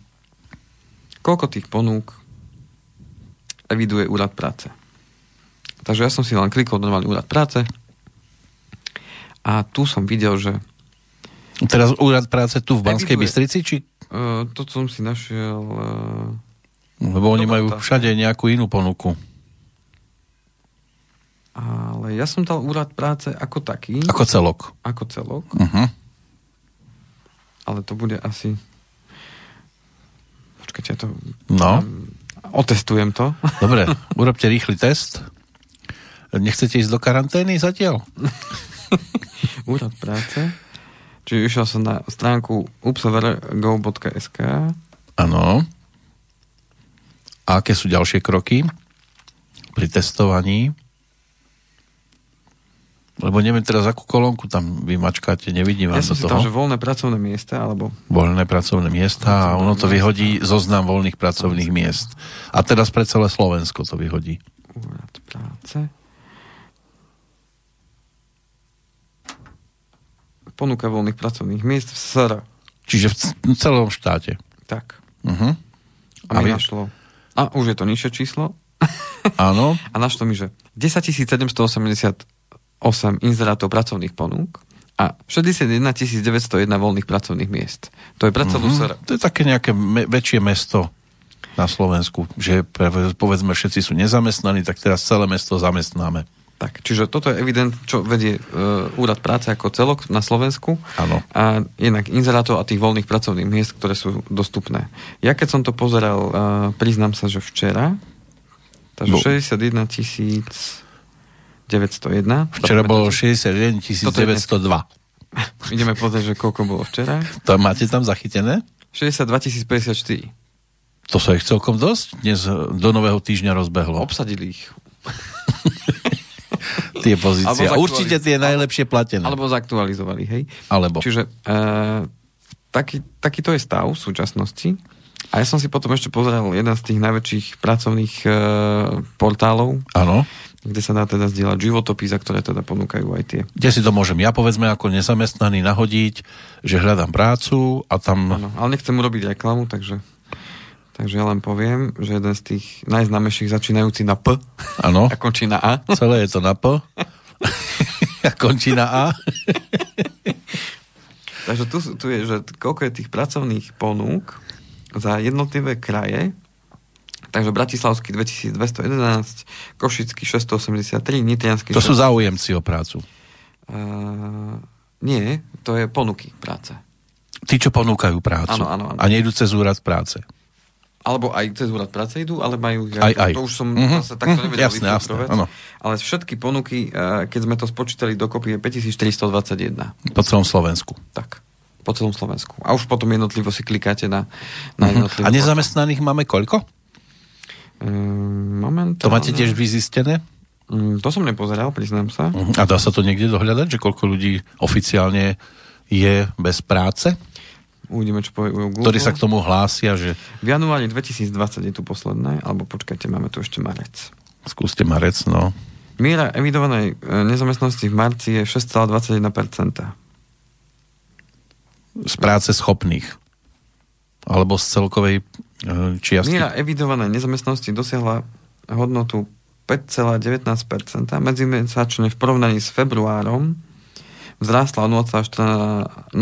koľko tých ponúk eviduje úrad práce. Takže ja som si len klikol normálny úrad práce a tu som videl, že Teraz úrad práce tu v Banskej Eviduje. Bystrici, či... uh, to som si našiel uh, Lebo oni majú všade nejakú inú ponuku. ale ja som dal úrad práce ako taký, Ako celok. ako celok, Uh-huh. ale to bude asi počkajte, ja to No. otestujem to. Dobre, urobte rýchly test. Nechcete ísť do karantény zatiaľ? úrad práce. Čiže išiel som na stránku upsvrgo.sk Áno. A aké sú ďalšie kroky pri testovaní? Lebo neviem teraz, akú kolónku tam vy mačkáte, nevidím Ja vám som do toho. že voľné pracovné miesta, alebo Voľné pracovné miesta a ono to vyhodí zoznam voľných pracovných miest. A teraz pre celé Slovensko to vyhodí. úrad práce. Ponuka voľných pracovných miest v SR. Čiže v celom štáte. Tak. Uh-huh. A, A mi našlo. A už je to nižšie číslo. Áno. A našlo mi, že 10 788 inzerátov pracovných ponúk a 61 901 voľných pracovných miest. To je pre celú Mhm. SR. To je také nejaké me- väčšie mesto na Slovensku, že povedzme všetci sú nezamestnaní, tak teraz celé mesto zamestnáme. Tak, čiže toto je evident, čo vedie uh, úrad práce ako celok na Slovensku. Áno. A jednak inzerátov a tých voľných pracovných miest, ktoré sú dostupné. Ja keď som to pozeral, uh, priznám sa, že včera, takže Bo- 61 901. Včera bolo Zapamätáte 61 902. si? Ideme pozrieť, že koľko bolo včera. To máte tam zachytené? 62 054. To sa ich celkom dosť dnes e, do nového týždňa rozbehlo. Obsadili ich. Tie pozície. A určite tie najlepšie platené. Alebo zaktualizovali, hej. Alebo. Čiže uh, taký, takýto je stav v súčasnosti. A ja som si potom ešte pozeral jeden z tých najväčších pracovných uh, portálov, Áno. kde sa dá teda zdieľať životopis, a ktoré teda ponúkajú aj tie. Kde si to môžem ja, povedzme, ako nezamestnaný nahodiť, že hľadám prácu a tam... Áno, ale nechcem urobiť reklamu, takže, takže ja len poviem, že jeden z tých najznámejších začínajúci na P Áno. a končí na A. Celé je to na P. a končí na A. Takže tu, sú- tu je, že koľko je tých pracovných ponúk za jednotlivé kraje. Takže Bratislavský 2211, Košický 683, Nitriansky To sú 600. záujemci o prácu. Uh, nie, to je ponuky práce. Tí, čo ponúkajú prácu. Áno, áno, áno. A nejdu cez úrad práce. Alebo aj cez úrad práce idú, ale majú... Ja, Aj, aj. To už som Mhm, zase takto mhm, nevedel jasné, jasné, áno. Ale všetky ponuky, eh, keď sme to spočítali dokopy, je 5421. Po celom Slovensku. Tak. Po celom Slovensku. A už potom jednotlivo si klikáte na, na. Mhm. A nezamestnaných máme koľko? Um, momentálne... To máte tiež vyzistené? Mm, to som nepozeral, priznám sa. Mhm. A dá sa to niekde dohľadať, že koľko ľudí oficiálne je bez práce? Uvidíme, čo povie Google. Ktorí sa k tomu hlásia, že V januári 2020 je tu posledné, alebo počkajte, máme tu ešte marec. skúste marec, no. Miera evidovanej e, nezamestnanosti v marci je 6,21%. Z práce schopných. Alebo z celkovej e, čiastky. Miera evidovanej nezamestnanosti dosiahla hodnotu 5,19%. Medzimesačne v porovnaní s februárom vzrástla o 0,14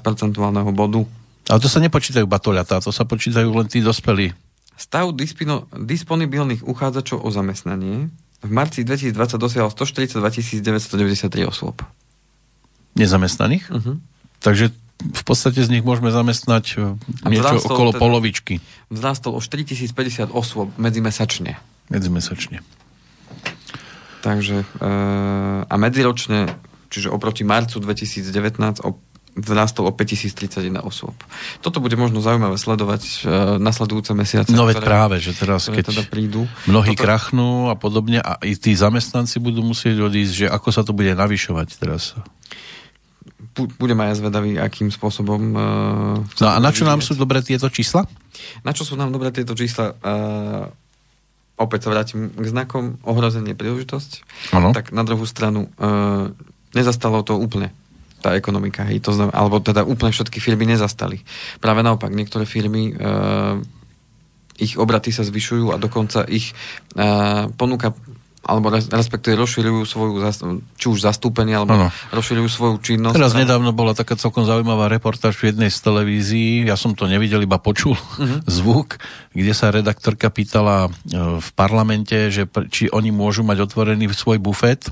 percentuálneho bodu. Ale to sa nepočítajú batoľatá, to sa počítajú len tí dospelí. Stav dispino, disponibilných uchádzačov o zamestnanie v marci 2020 dosiahol 142 993 osôb. Nezamestnaných. Uh-huh. Takže v podstate z nich môžeme zamestnať e, niečo okolo teda- polovičky Vzrástol o 4050 osôb medzimesačne. medzimesačne. Takže e, a medziročne, čiže oproti marcu 2019 o, vzrástol o 5031 osôb. Toto bude možno zaujímavé sledovať e, nasledujúce mesiace. No veď práve, že teraz, ktoré keď teda prídu. mnohí Toto- krachnú a podobne a i tí zamestnanci budú musieť odísť, že ako sa to bude navyšovať teraz. Bu- Budem aj ja zvedavý, akým spôsobom... E, No a na čo nám sú dobré tieto čísla? Na čo sú nám dobré tieto čísla? Uh, opäť sa vrátim k znakom ohrozenie príležitosť. Áno. Tak na druhú stranu uh, nezastalo to úplne tá ekonomika, hej, to znamená, alebo teda úplne všetky firmy nezastali. Práve naopak, niektoré firmy uh, ich obraty sa zvyšujú a dokonca ich uh, ponuka alebo respektíve rozširujú svoju, či už zastúpenie, alebo ano. rozširujú svoju činnosť. Teraz nedávno bola taká celkom zaujímavá reportáž v jednej z televízií, ja som to nevidel, iba počul uh-huh. zvuk, kde sa redaktorka pýtala e, v parlamente, že či oni môžu mať otvorený svoj bufet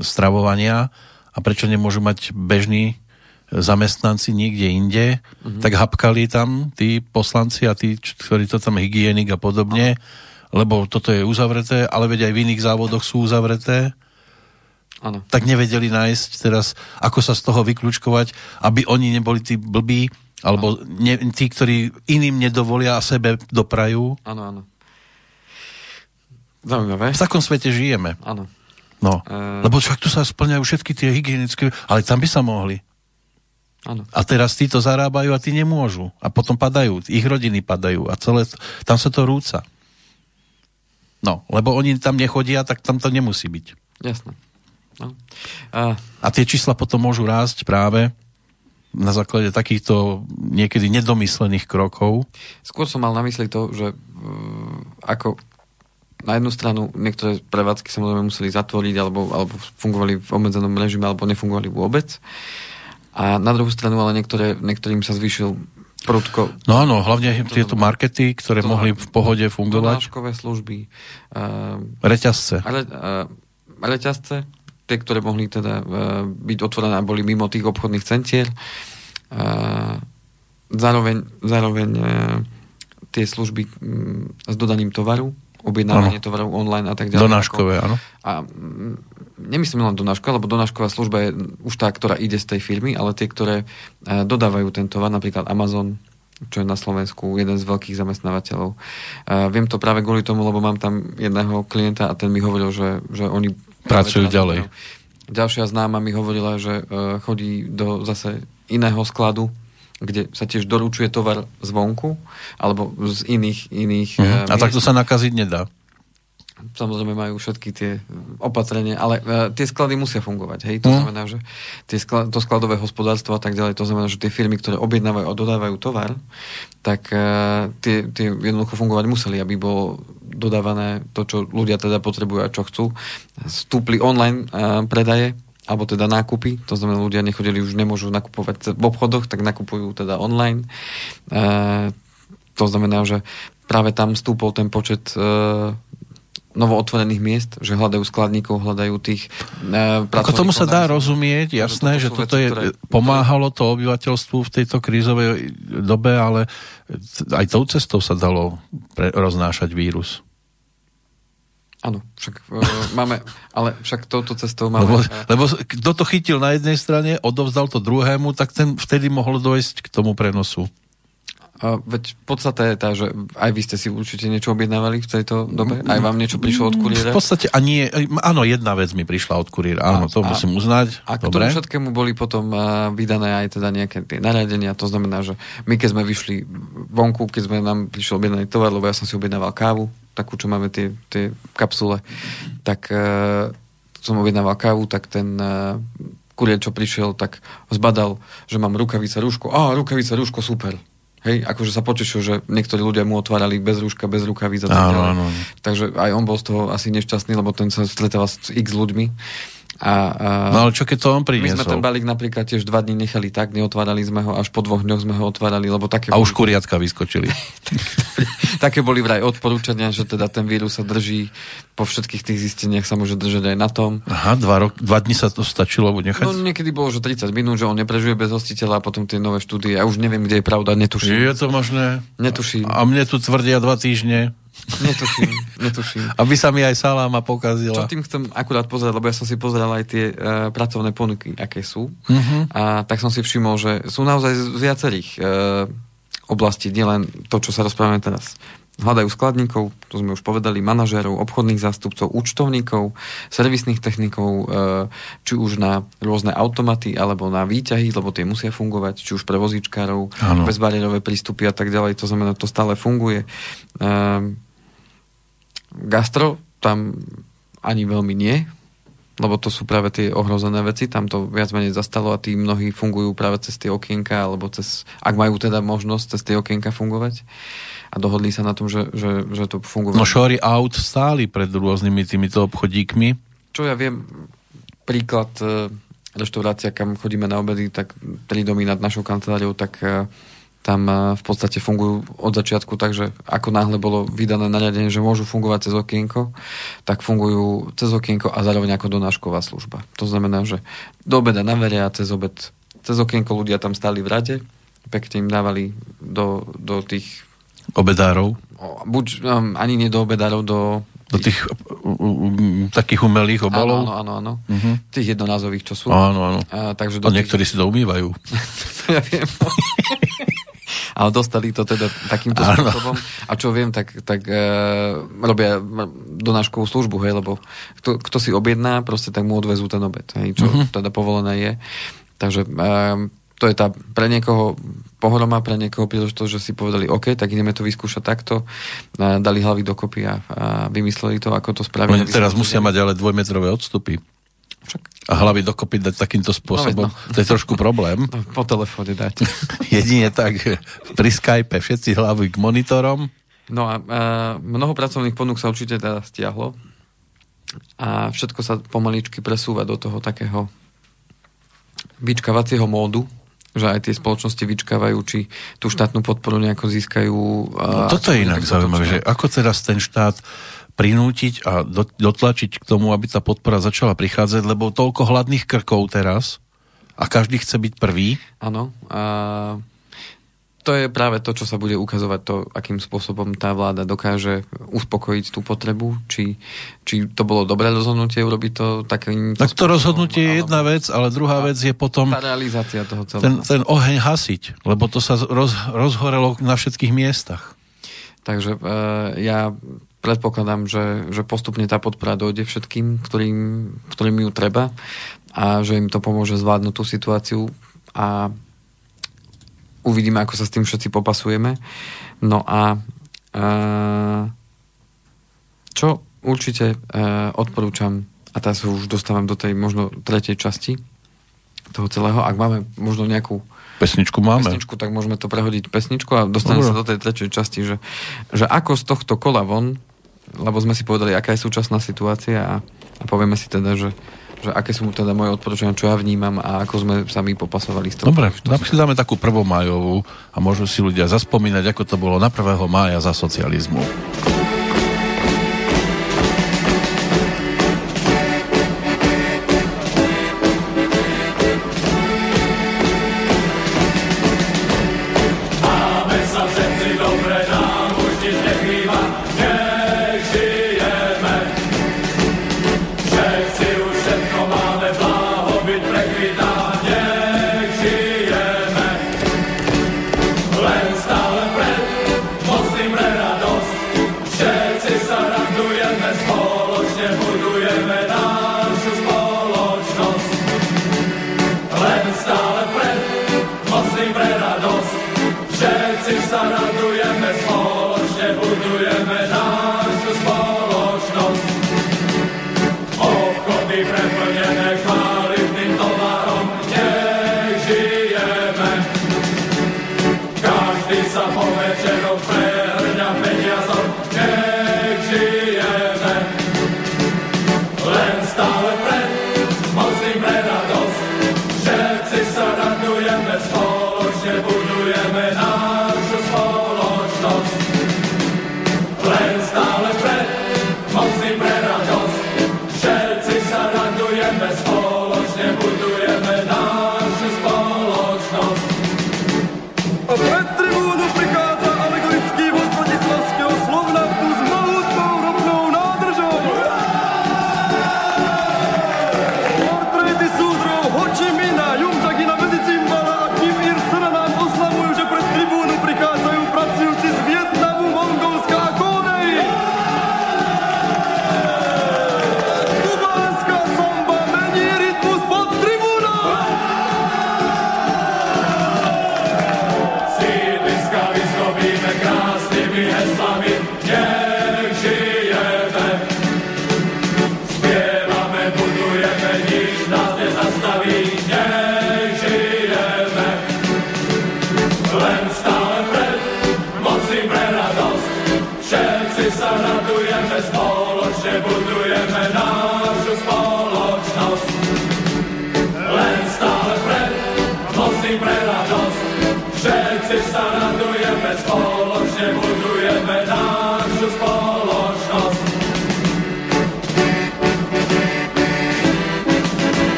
stravovania a prečo nemôžu mať bežný zamestnanci niekde inde, uh-huh. tak hapkali tam tí poslanci a tí, ktorí to tam hygienik a podobne. Uh-huh lebo toto je uzavreté, ale veď aj v iných závodoch sú uzavreté. Ano. Tak nevedeli nájsť teraz, ako sa z toho vyklúčkovať, aby oni neboli tí blbí, alebo ne, tí, ktorí iným nedovolia a sebe doprajú. Áno, áno. Zaujímavé. V takom svete žijeme. Áno. No, e... lebo však tu sa splňajú všetky tie hygienické, ale tam by sa mohli. Áno. A teraz títo zarábajú a tí nemôžu. A potom padajú, ich rodiny padajú a celé, tam sa to rúca. No, lebo oni tam nechodia, tak tam to nemusí byť. Jasné. No. A... a tie čísla potom môžu rásť práve na základe takýchto niekedy nedomyslených krokov. Skôr som mal na mysli to, že uh, ako na jednu stranu niektoré prevádzky samozrejme museli zatvoriť alebo, alebo fungovali v obmedzenom režime alebo nefungovali vôbec. A na druhú stranu ale niektoré, niektorým sa zvýšil prudko. No áno, hlavne to tieto markety, ktoré to, mohli v pohode fungovať. Donáškové služby. Uh, reťazce. Ale, uh, reťazce, tie, ktoré mohli teda uh, byť otvorené a boli mimo tých obchodných centier. Uh, zároveň zároveň uh, tie služby um, s dodaním tovaru, objednávanie tovarov online a tak ďalej. Donáškové, áno. A nemyslím len donáška, lebo donášková služba je už tá, ktorá ide z tej firmy, ale tie, ktoré e, dodávajú ten tovar, napríklad Amazon, čo je na Slovensku jeden z veľkých zamestnávateľov. Uh, viem to práve kvôli tomu, lebo mám tam jedného klienta a ten mi hovoril, že, že oni pracujú ďalej. Ďalšia známa mi hovorila, že uh, chodí do zase iného skladu, kde sa tiež doručuje tovar zvonku alebo z iných... iných uh-huh. A takto sa nakaziť nedá samozrejme majú všetky tie opatrenia, ale uh, tie sklady musia fungovať. Hej? To mm. znamená, že tie skla- to skladové hospodárstvo a tak ďalej, to znamená, že tie firmy, ktoré objednávajú a dodávajú tovar, tak uh, tie, tie jednoducho fungovať museli, aby bolo dodávané to, čo ľudia teda potrebujú a čo chcú. Vstúpli online uh, predaje, alebo teda nákupy, to znamená, ľudia nechodili, už nemôžu nakupovať v obchodoch, tak nakupujú teda online. Uh, to znamená, že práve tam stúpol ten počet uh, novootvorených miest, že hľadajú skladníkov, hľadajú tých e, Ako tomu sa dá rozumieť, jasné, že toto je, ktoré... pomáhalo to obyvateľstvu v tejto krízovej dobe, ale aj tou cestou sa dalo pre, roznášať vírus. Áno, však e, máme, ale však touto cestou máme... Lebo, lebo kto to chytil na jednej strane, odovzdal to druhému, tak ten vtedy mohol dojsť k tomu prenosu. A veď podstate je tá, že aj vy ste si určite niečo objednávali v tejto dobe? Aj vám niečo prišlo od kuriéra? V podstate a nie, áno, jedna vec mi prišla od kuriéra, áno, to a, musím uznať. A k tomu všetkému boli potom uh, vydané aj teda nejaké tie nariadenia, to znamená, že my keď sme vyšli vonku, keď sme nám prišiel objednaný tovar, lebo ja som si objednával kávu, takú, čo máme tie, tie kapsule, tak uh, som objednával kávu, tak ten uh, kurier, čo prišiel, tak zbadal, že mám rukavice, rúško. Á, rukavice, rúško, super Hej, akože sa potešil, že niektorí ľudia mu otvárali bez rúška, bez rukavíc a tak ďalej. Takže aj on bol z toho asi nešťastný, lebo ten sa stretával s x ľuďmi. A, a no ale čo keď to on priniesol? My sme ten balík napríklad tiež dva dní nechali tak, neotvárali sme ho, až po dvoch dňoch sme ho otvárali, lebo také... A už kuriatka vyskočili. také boli vraj odporúčania, že teda ten vírus sa drží po všetkých tých zisteniach sa môže držať aj na tom. Aha, dva, rok, dva dní sa to stačilo nechať? No niekedy bolo, že 30 minút, že on neprežuje bez hostiteľa a potom tie nové štúdie. Ja už neviem, kde je pravda, netuším. Je to možné? Netuším. A mne tu tvrdia dva týždne. Netuším, netuším. Aby sa mi aj saláma pokazila. Čo tým chcem akurát pozerať, lebo ja som si pozeral aj tie uh, pracovné ponuky, aké sú. Uh-huh. A tak som si všimol, že sú naozaj z viacerých uh, oblastí, nielen to, čo sa rozprávame teraz. Hľadajú skladníkov, to sme už povedali, manažérov, obchodných zástupcov, účtovníkov, servisných technikov, uh, či už na rôzne automaty alebo na výťahy, lebo tie musia fungovať, či už pre vozíčkárov, bezbariérové prístupy a tak ďalej. To znamená, to stále funguje. Gastro tam ani veľmi nie. lebo to sú práve tie ohrozené veci, tam to viac menej zastalo a tí mnohí fungujú práve cez tie okienka, alebo cez, ak majú teda možnosť cez tie okienka fungovať a dohodli sa na tom, že, že, že to funguje. No šory aut stáli pred rôznymi týmito obchodíkmi. Čo ja viem, príklad e, reštaurácia, kam chodíme na obedy, tak tri domy nad našou kanceláriou, tak e, tam v podstate fungujú od začiatku tak, že ako náhle bolo vydané nariadenie, že môžu fungovať cez okienko, tak fungujú cez okienko a zároveň ako donášková služba. To znamená, že do obeda na vere a cez obed cez okienko ľudia tam stáli v rade, pekne im dávali do, do tých obedárov? Buď um, ani nie do obedárov, do do tých takých umelých obalov? Áno, áno, áno. Uh-huh. Tých jednorázových, čo sú. Áno, áno. A, takže do a niektorí tých... si to umývajú. ja viem. ale dostali to teda takýmto ano. spôsobom. A čo viem, tak, tak e, robia donáškovú službu, hej, lebo kto, kto si objedná, proste tak mu odvezú ten obed, hej, čo uh-huh. teda povolené je. Takže e, to je tá pre niekoho pohroma, pre niekoho príležitosť, že si povedali, OK, tak ideme to vyskúšať takto. Dali hlavy dokopy a, a vymysleli to, ako to spraviť. Oni teraz musia mať ale dvojmetrové odstupy. Však... A hlavy dokopy dať takýmto spôsobom, no, no. to je trošku problém. No, po telefóne dať. Jedine tak pri Skype všetci hlavy k monitorom. No a, a mnoho pracovných ponúk sa určite teda stiahlo a všetko sa pomaličky presúva do toho takého vyčkávacieho módu, že aj tie spoločnosti vyčkávajú, či tú štátnu podporu nejako získajú. No, toto je inak zaujímavé, že ako teraz ten štát prinútiť a dotlačiť k tomu, aby tá podpora začala prichádzať, lebo toľko hladných krkov teraz a každý chce byť prvý. Áno. A to je práve to, čo sa bude ukazovať, to, akým spôsobom tá vláda dokáže uspokojiť tú potrebu, či, či to bolo dobré rozhodnutie urobiť to takým... Tak to rozhodnutie je jedna vec, ale druhá vec je potom... Tá realizácia toho celého. Ten, ten oheň hasiť, lebo to sa roz, rozhorelo na všetkých miestach. Takže e, ja predpokladám, že, že postupne tá podpora dojde všetkým, ktorým, ktorým ju treba a že im to pomôže zvládnuť tú situáciu a uvidíme, ako sa s tým všetci popasujeme. No a e, čo určite e, odporúčam, a teraz už dostávam do tej možno tretej časti toho celého, ak máme možno nejakú Pesničku máme. Pesničku, tak môžeme to prehodiť pesničku a dostaneme sa do tej tretej časti, že, že ako z tohto kola von lebo sme si povedali, aká je súčasná situácia a, a povieme si teda, že, že aké sú teda moje odporúčania, čo ja vnímam a ako sme sami popasovali s tom. Dobre, si dáme takú prvomajovú a môžu si ľudia zaspomínať, ako to bolo na 1. mája za socializmu.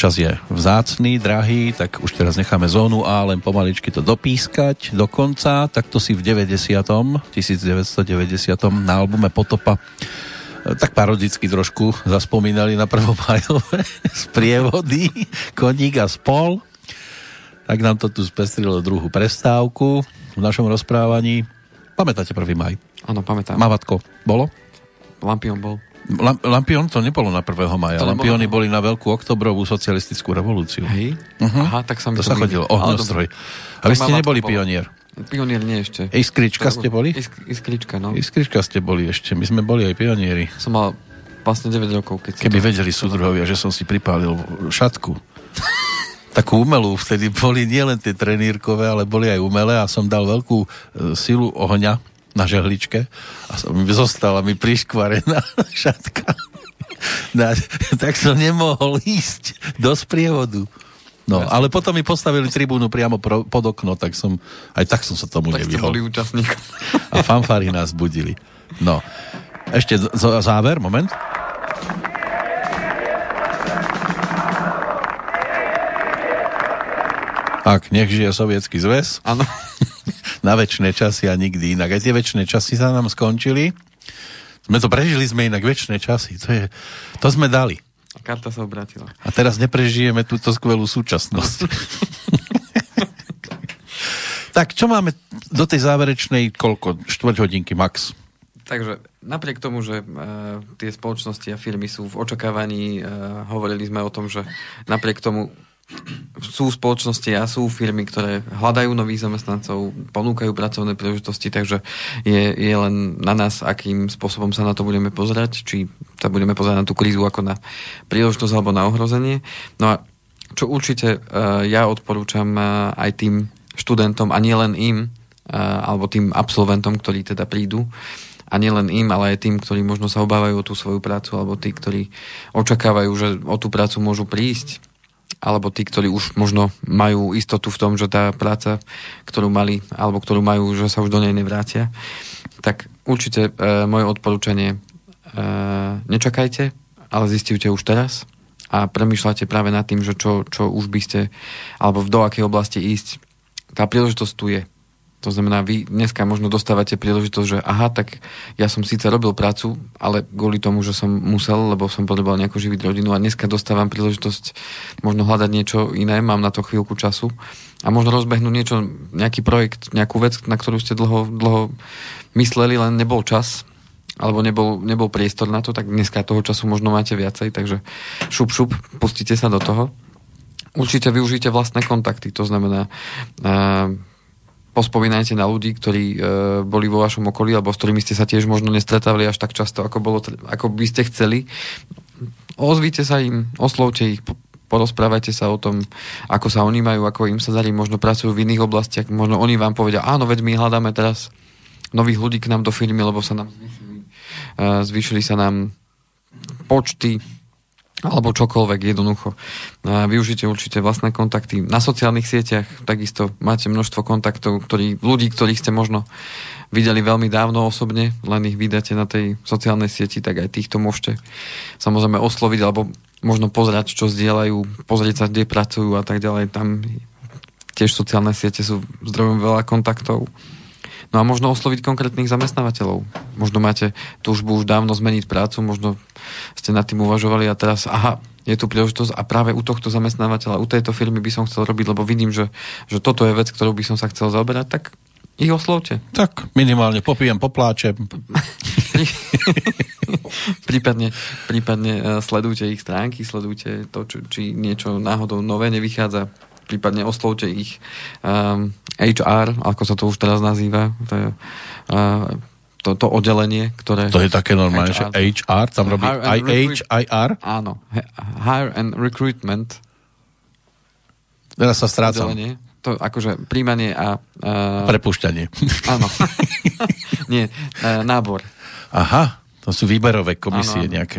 Čas je vzácný, drahý, tak už teraz necháme zónu A len pomaličky to dopískať do konca. Takto si v 90. 1990. na albume Potopa e, tak parodicky trošku zaspomínali na prvomajové z prievody Koník a spol. Tak nám to tu spestrilo druhú prestávku v našom rozprávaní. Pamätáte 1. maj? Áno, pamätám. Mavatko, bolo? Lampion bol. Lampion to nebolo na 1. maja. To Lampiony nebolo. boli na veľkú oktobrovú socialistickú revolúciu. Hej? Mhm. Aha, tak sa mi To sa mýli. chodilo, dobre. A vy ste neboli bolo. pionier. Pionier nie ešte. Iskrička To ste boli? Isk, iskrička, no. Iskrička ste boli ešte, my sme boli aj pionieri. Som mal vlastne 9 rokov, keď Keby to- vedeli súdruhovia, že som si pripálil šatku. Takú umelú, vtedy boli nielen tie trenírkové, ale boli aj umelé a som dal veľkú e, silu ohňa na žehličke a som mi zostala mi priškvarená šatka. Na, tak som nemohol ísť do sprievodu. No, ale potom mi postavili tribúnu priamo pro, pod okno, tak som, aj tak som sa tomu Tak nevyhol. boli účastníkom. A fanfári nás budili. No, ešte z- z- záver, moment. Tak, nech žije sovietský zväz Áno. Na väčšie časy a nikdy inak. Aj tie väčšie časy sa nám skončili. Sme to prežili, sme inak väčšie časy. To, je, to sme dali. A karta sa obrátila. A teraz neprežijeme túto skvelú súčasnosť. tak, čo máme do tej záverečnej, koľko? Štvrť hodinky max. Takže napriek tomu, že uh, tie spoločnosti a firmy sú v očakávaní, uh, hovorili sme o tom, že napriek tomu sú spoločnosti a sú firmy, ktoré hľadajú nových zamestnancov, ponúkajú pracovné príležitosti, takže je, je len na nás, akým spôsobom sa na to budeme pozerať, či sa budeme pozerať na tú krízu ako na príležitosť alebo na ohrozenie. No a čo určite uh, ja odporúčam uh, aj tým študentom a nielen im, uh, alebo tým absolventom, ktorí teda prídu, a nielen im, ale aj tým, ktorí možno sa obávajú o tú svoju prácu, alebo tí, ktorí očakávajú, že o tú prácu môžu prísť, alebo tí, ktorí už možno majú istotu v tom, že tá práca, ktorú mali, alebo ktorú majú, že sa už do nej nevrátia, tak určite e, moje odporúčanie e, nečakajte, ale zistite už teraz a premýšľate práve nad tým, že čo, čo už by ste, alebo do akej oblasti ísť. Tá príležitosť tu je. To znamená, vy dneska možno dostávate príležitosť, že aha, tak ja som síce robil prácu, ale kvôli tomu, že som musel, lebo som potreboval nejako živiť rodinu a dneska dostávam príležitosť možno hľadať niečo iné, mám na to chvíľku času a možno rozbehnúť niečo, nejaký projekt, nejakú vec, na ktorú ste dlho, dlho mysleli, len nebol čas alebo nebol, nebol priestor na to, tak dneska toho času možno máte viacej, takže šup, šup, pustite sa do toho. Určite využite vlastné kontakty, to znamená uh, pospomínajte na ľudí, ktorí e, boli vo vašom okolí, alebo s ktorými ste sa tiež možno nestretávali až tak často, ako, bolo, ako by ste chceli. Ozvíte sa im, oslovte ich, po- porozprávajte sa o tom, ako sa oni majú, ako im sa darí, možno pracujú v iných oblastiach, možno oni vám povedia, áno, veď my hľadáme teraz nových ľudí k nám do firmy, lebo sa nám zvýšili, e, zvýšili sa nám počty alebo čokoľvek jednoducho. Využite určite vlastné kontakty. Na sociálnych sieťach takisto máte množstvo kontaktov, ktorí, ľudí, ktorých ste možno videli veľmi dávno osobne, len ich vydáte na tej sociálnej sieti, tak aj týchto môžete samozrejme osloviť alebo možno pozerať, čo zdieľajú, pozrieť sa, kde pracujú a tak ďalej. Tam tiež sociálne siete sú zdrojom veľa kontaktov. No a možno osloviť konkrétnych zamestnávateľov. Možno máte túžbu už dávno zmeniť prácu, možno ste nad tým uvažovali a teraz, aha, je tu príležitosť a práve u tohto zamestnávateľa, u tejto firmy by som chcel robiť, lebo vidím, že, že toto je vec, ktorou by som sa chcel zaoberať, tak ich oslovte. Tak, minimálne popijem, popláčem. prípadne, prípadne eh, sledujte ich stránky, sledujte to, či, či niečo náhodou nové nevychádza, prípadne oslovte ich um, HR, ako sa to už teraz nazýva, to je uh, to, to oddelenie, ktoré... To je také normálne, že HR, tam robí HR. Áno, Hire and Recruitment Teraz sa strácam. oddelenie. To akože príjmanie a... Uh, Prepušťanie. Áno. Nie, uh, nábor. Aha, to sú výberové komisie Áno, áno. nejaké.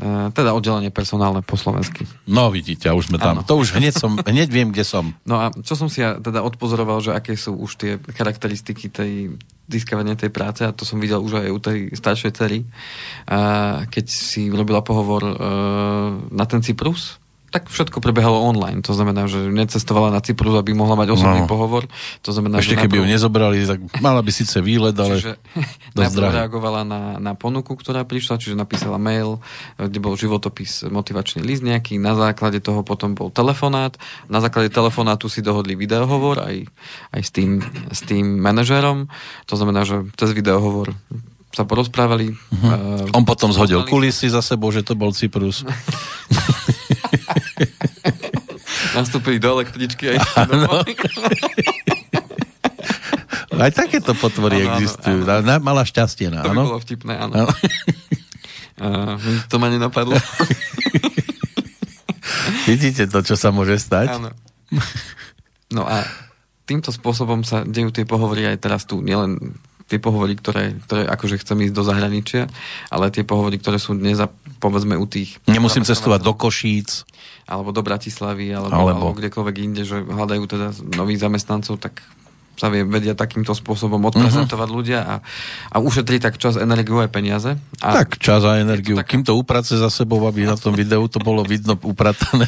Uh, teda oddelenie personálne po slovensky. No vidíte, už sme tam. Áno. To už hneď som, hneď viem, kde som. No a čo som si ja teda odpozoroval, že aké sú už tie charakteristiky tej získavania tej práce a to som videl už aj u tej staršej cery, a keď si robila pohovor uh, na ten Cyprus, tak všetko prebiehalo online. To znamená, že necestovala na Cyprus, aby mohla mať osobný no. pohovor. To znamená, Ešte že keby ju nezobrali, tak mala by síce výlet, ale čiže dosť reagovala na, na ponuku, ktorá prišla, čiže napísala mail, kde bol životopis, motivačný list nejaký, na základe toho potom bol telefonát, na základe telefonátu si dohodli videohovor aj, aj s, tým, s tým manažérom. To znamená, že cez videohovor sa porozprávali. Uh-huh. Uh, On potom zhodil kulisy za sebou, že to bol Cyprus. Nastúpili do električky aj Aj takéto potvory ano, existujú. Ano, ano. Mala šťastie. No, to by bolo vtipné, áno. Uh, to ma nenapadlo. Vidíte to, čo sa môže stať? Áno. No a týmto spôsobom sa dejú tie pohovory aj teraz tu, nielen tie pohovory, ktoré, ktoré akože chcem ísť do zahraničia, ale tie pohovory, ktoré sú dnes povedzme u tých... Nemusím cestovať do Košíc. Alebo do Bratislavy, alebo, alebo. alebo kdekoľvek inde, že hľadajú teda nových zamestnancov, tak sa vie, vedia takýmto spôsobom odprezentovať uh-huh. ľudia a, a ušetrí tak čas, energiu aj peniaze. A tak čas a energiu. To Kým to uprace za sebou, aby na tom videu to bolo vidno upratané.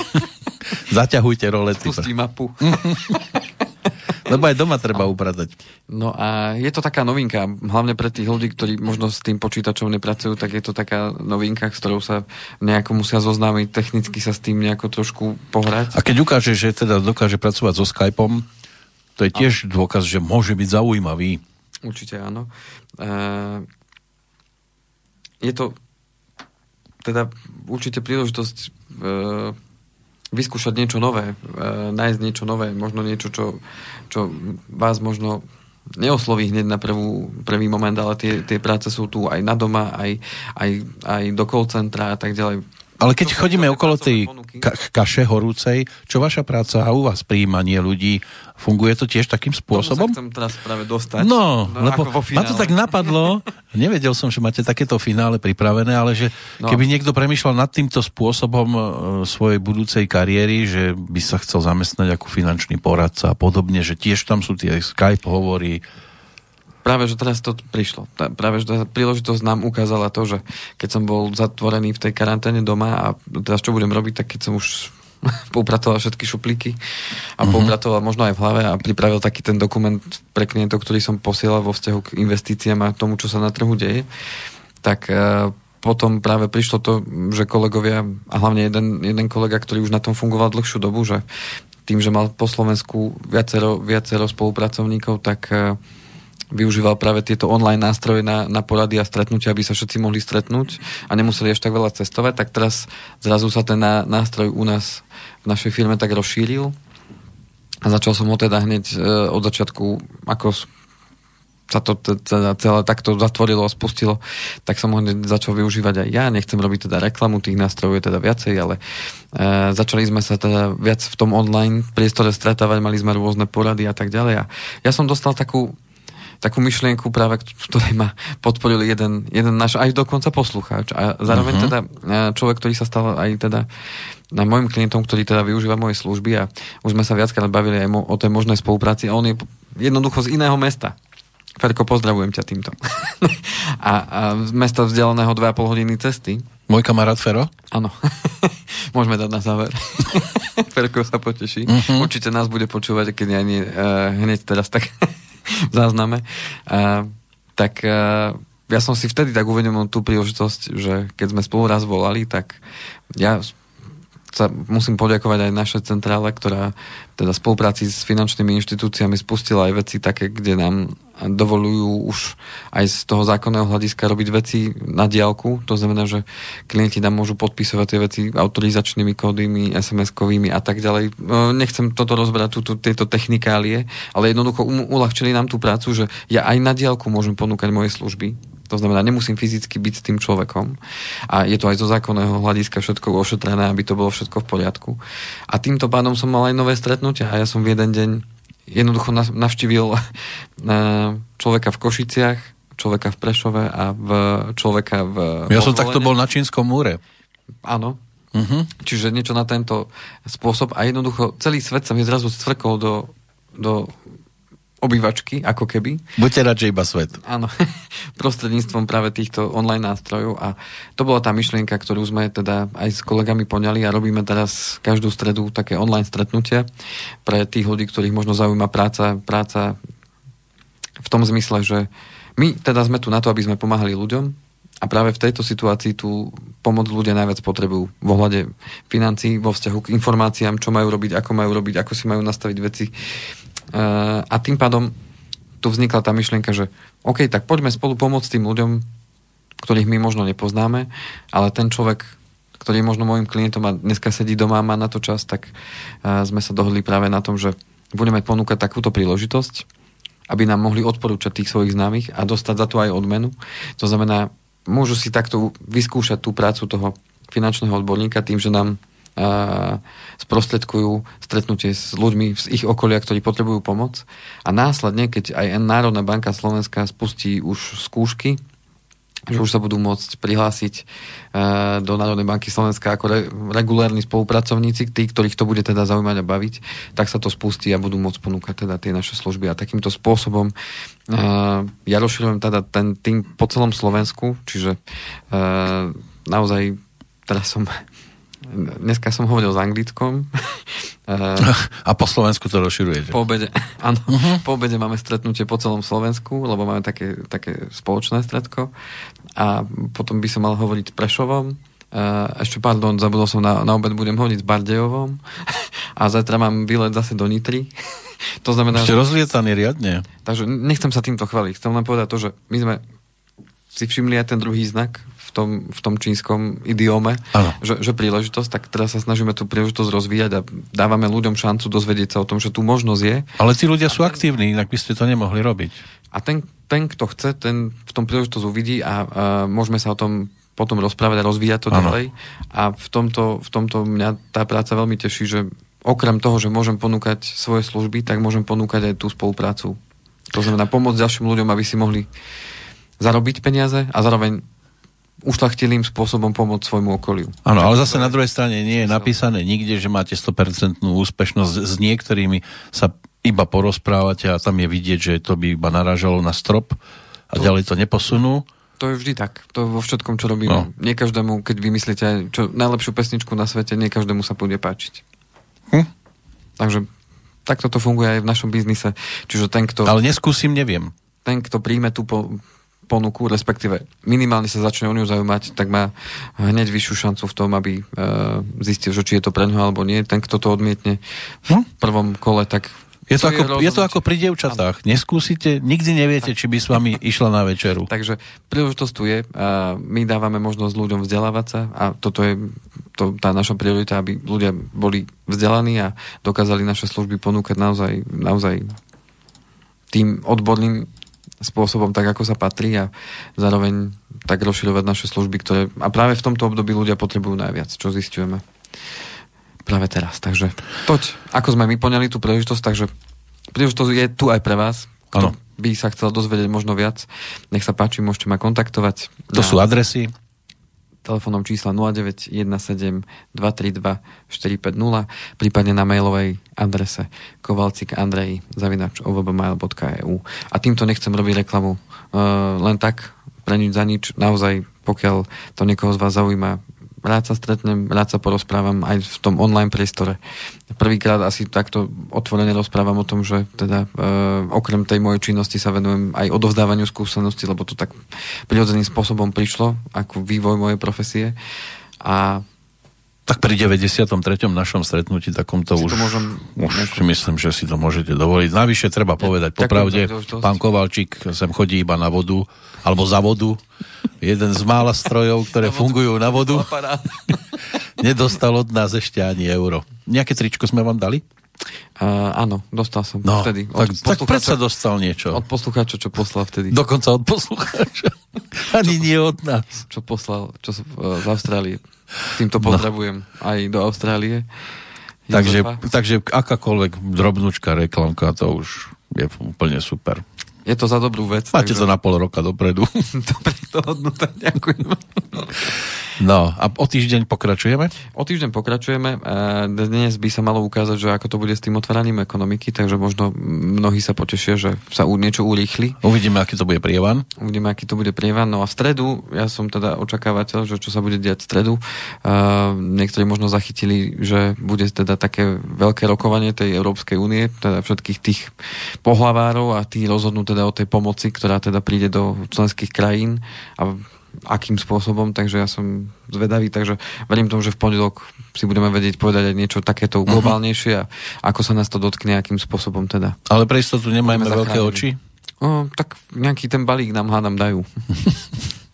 Zaťahujte rolety. Pustí mapu. Lebo aj doma treba upratať. No a je to taká novinka, hlavne pre tých ľudí, ktorí možno s tým počítačom nepracujú, tak je to taká novinka, s ktorou sa nejako musia zoznámiť, technicky sa s tým nejako trošku pohrať. A keď ukáže, že teda dokáže pracovať so Skypeom, to je tiež a... dôkaz, že môže byť zaujímavý. Určite áno. E... Je to teda určite príležitosť e vyskúšať niečo nové, e, nájsť niečo nové, možno niečo, čo, čo vás možno neosloví hneď na prvú, prvý moment, ale tie, tie práce sú tu aj na doma, aj, aj, aj do call centra a tak ďalej. Ale keď chodíme okolo tej ka- kaše horúcej, čo vaša práca a u vás príjmanie ľudí, funguje to tiež takým spôsobom? Tomu sa chcem teraz práve dostať. No, no lebo ma to tak napadlo, nevedel som, že máte takéto finále pripravené, ale že no. keby niekto premýšľal nad týmto spôsobom e, svojej budúcej kariéry, že by sa chcel zamestnať ako finančný poradca a podobne, že tiež tam sú tie Skype hovory, práve, že teraz to prišlo. Tá, práve, že tá príležitosť nám ukázala to, že keď som bol zatvorený v tej karanténe doma a teraz čo budem robiť, tak keď som už poupratoval všetky šuplíky a uh-huh. poupratoval možno aj v hlave a pripravil taký ten dokument pre klientov, ktorý som posielal vo vzťahu k investíciám a tomu, čo sa na trhu deje, tak uh, potom práve prišlo to, že kolegovia, a hlavne jeden, jeden kolega, ktorý už na tom fungoval dlhšiu dobu, že tým, že mal po Slovensku viacero, viacero spolupracovníkov, tak uh, využíval práve tieto online nástroje na, na porady a stretnutia, aby sa všetci mohli stretnúť a nemuseli až tak veľa cestovať, tak teraz zrazu sa ten nástroj u nás v našej firme tak rozšíril a začal som ho teda hneď e, od začiatku, ako sa to teda celé takto zatvorilo a spustilo, tak som ho začal využívať aj ja. Nechcem robiť teda reklamu, tých nástrojov je teda viacej, ale e, začali sme sa teda viac v tom online priestore stretávať, mali sme rôzne porady a tak ďalej. A ja som dostal takú takú myšlienku práve, ktorej ma podporil jeden, jeden náš aj dokonca poslucháč. A zároveň uh-huh. teda e, človek, ktorý sa stal aj teda na môjim klientom, ktorý teda využíva moje služby a už sme sa viackrát bavili aj mo- o tej možnej spolupráci a on je jednoducho z iného mesta. Ferko, pozdravujem ťa týmto. a, a z mesta vzdialeného 2,5 hodiny cesty. Môj kamarát Fero? Áno. Môžeme dať na záver. Ferko sa poteší. Uh-huh. Určite nás bude počúvať, keď nie uh, hneď teraz tak zázname. A, tak a, ja som si vtedy tak uvedomil tú príležitosť, že keď sme spolu raz volali, tak ja sa musím poďakovať aj našej centrále, ktorá teda spolupráci s finančnými inštitúciami spustila aj veci také, kde nám dovolujú už aj z toho zákonného hľadiska robiť veci na diálku. To znamená, že klienti nám môžu podpisovať tie veci autorizačnými kódami, SMS-kovými a tak ďalej. No, nechcem toto rozbrať, túto, tieto technikálie, ale jednoducho um, uľahčili nám tú prácu, že ja aj na diálku môžem ponúkať moje služby to znamená, nemusím fyzicky byť s tým človekom. A je to aj zo zákonného hľadiska všetko ošetrené, aby to bolo všetko v poriadku. A týmto pádom som mal aj nové stretnutia a ja som v jeden deň jednoducho navštívil človeka v Košiciach, človeka v Prešove a v človeka v... Ja som takto bol na Čínskom múre. Áno. Uh-huh. Čiže niečo na tento spôsob a jednoducho celý svet sa mi zrazu stvrkol do, do obývačky, ako keby. Buďte radšej iba svet. Áno, prostredníctvom práve týchto online nástrojov a to bola tá myšlienka, ktorú sme teda aj s kolegami poňali a robíme teraz každú stredu také online stretnutia pre tých ľudí, ktorých možno zaujíma práca, práca v tom zmysle, že my teda sme tu na to, aby sme pomáhali ľuďom a práve v tejto situácii tú pomoc ľudia najviac potrebujú v ohľade financií, vo vzťahu k informáciám, čo majú robiť, ako majú robiť, ako si majú nastaviť veci a tým pádom tu vznikla tá myšlienka, že OK, tak poďme spolu pomôcť tým ľuďom, ktorých my možno nepoznáme, ale ten človek, ktorý je možno môjim klientom a dneska sedí doma a má na to čas, tak sme sa dohodli práve na tom, že budeme ponúkať takúto príležitosť, aby nám mohli odporúčať tých svojich známych a dostať za to aj odmenu. To znamená, môžu si takto vyskúšať tú prácu toho finančného odborníka tým, že nám sprostredkujú stretnutie s ľuďmi z ich okolia, ktorí potrebujú pomoc. A následne, keď aj Národná banka Slovenska spustí už skúšky, že už sa budú môcť prihlásiť uh, do Národnej banky Slovenska ako re- regulárni spolupracovníci, tí, ktorých to bude teda zaujímať a baviť, tak sa to spustí a budú môcť ponúkať teda tie naše služby. A takýmto spôsobom uh, ja rozširujem teda ten tým po celom Slovensku, čiže uh, naozaj teraz som Dneska som hovoril s anglickom. A po Slovensku to rozširujete? Po obede, áno. Uh-huh. Po obede máme stretnutie po celom Slovensku, lebo máme také, také spoločné stredko. A potom by som mal hovoriť s Prešovom. Ešte, pardon, zabudol som, na, na obed budem hovoriť s Bardejovom. A zajtra mám výlet zase do Nitry. To znamená... Ešte rozlietaný riadne. Takže nechcem sa týmto chváliť. Chcem len povedať to, že my sme si všimli aj ten druhý znak tom, v tom čínskom idiome, že, že príležitosť, tak teraz sa snažíme tú príležitosť rozvíjať a dávame ľuďom šancu dozvedieť sa o tom, že tu možnosť je. Ale tí ľudia sú aktívni, inak by ste to nemohli robiť. A ten, ten kto chce, ten v tom príležitosť uvidí a, a môžeme sa o tom potom rozprávať a rozvíjať to ano. ďalej. A v tomto, v tomto mňa tá práca veľmi teší, že okrem toho, že môžem ponúkať svoje služby, tak môžem ponúkať aj tú spoluprácu. To znamená pomôcť ďalším ľuďom, aby si mohli zarobiť peniaze a zároveň ušlachtilým spôsobom pomôcť svojmu okoliu. Áno, ale zase na druhej strane nie je napísané nikde, že máte 100% úspešnosť. S niektorými sa iba porozprávate a tam je vidieť, že to by iba narážalo na strop a to, ďalej to neposunú. To je vždy tak. To vo všetkom, čo robíme. No. Nie každému, keď vymyslíte čo najlepšiu pesničku na svete, nie každému sa bude páčiť. Hm? Takže takto to funguje aj v našom biznise. Čiže ten, kto... Ale neskúsim, neviem. Ten, kto príjme tú po, ponuku, respektíve minimálne sa začne o ňu zaujímať, tak má hneď vyššiu šancu v tom, aby uh, zistil, že či je to pre ňo alebo nie. Ten, kto to odmietne v hm? prvom kole, tak je to, ako, je, je to ako pri dievčatách. Neskúsite, nikdy neviete, či by s vami išla na večeru. Takže príležitosť tu je. A my dávame možnosť ľuďom vzdelávať sa a toto je to, tá naša priorita, aby ľudia boli vzdelaní a dokázali naše služby ponúkať naozaj, naozaj tým odborným spôsobom tak, ako sa patrí a zároveň tak rozširovať naše služby, ktoré a práve v tomto období ľudia potrebujú najviac, čo zistujeme práve teraz. Takže toť, ako sme my poňali tú príležitosť, takže príležitosť je tu aj pre vás, kto ano. by sa chcel dozvedieť možno viac, nech sa páči, môžete ma kontaktovať. To na... sú adresy? Telefónom čísla 0917 232 450, prípadne na mailovej adrese kovalcik andrej zavinač ovbmail.eu. A týmto nechcem robiť reklamu uh, len tak, pre nič za nič. Naozaj, pokiaľ to niekoho z vás zaujíma, rád sa stretnem, rád sa porozprávam aj v tom online priestore. Prvýkrát asi takto otvorene rozprávam o tom, že teda e, okrem tej mojej činnosti sa venujem aj odovzdávaniu skúseností, lebo to tak prirodzeným spôsobom prišlo ako vývoj mojej profesie. A tak pri 93. našom stretnutí takomto už, môžem, už si myslím, že si to môžete dovoliť. Navyše treba povedať, popravde, pán Kovalčík sem chodí iba na vodu, alebo za vodu. Jeden z mála strojov, ktoré na fungujú na vodu. Nedostal od nás ešte ani euro. Nejaké tričko sme vám dali? Uh, áno, dostal som no, vtedy. Od tak, tak predsa dostal niečo. Od poslucháča, čo poslal vtedy. Dokonca od poslucháča. Ani nie od nás. Čo poslal, čo z Austrálie. Týmto no. pozdravujem no. aj do Austrálie. Takže, takže akákoľvek drobnúčka reklamka, to už je úplne super. Je to za dobrú vec. Máte takže... to na pol roka dopredu. Dobre, to hodnota, ďakujem. No a o týždeň pokračujeme? O týždeň pokračujeme. Dnes by sa malo ukázať, že ako to bude s tým otváraním ekonomiky, takže možno mnohí sa potešia, že sa niečo urýchli. Uvidíme, aký to bude prievan. Uvidíme, aký to bude prievan. No a v stredu, ja som teda očakávateľ, že čo sa bude diať v stredu. Niektorí možno zachytili, že bude teda také veľké rokovanie tej Európskej únie, teda všetkých tých pohlavárov a tí rozhodnú teda o tej pomoci, ktorá teda príde do členských krajín a akým spôsobom, takže ja som zvedavý, takže verím tomu, že v pondelok si budeme vedieť povedať aj niečo takéto mhm. globálnejšie a ako sa nás to dotkne, akým spôsobom teda. Ale pre istotu nemajme veľké oči? O, tak nejaký ten balík nám hádam dajú.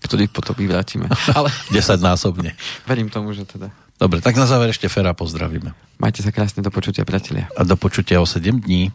ktorý potom vyvrátime. Ale... 10 násobne. Verím tomu, že teda. Dobre, tak na záver ešte Fera pozdravíme. Majte sa krásne, do počutia, priatelia. A do počutia o 7 dní.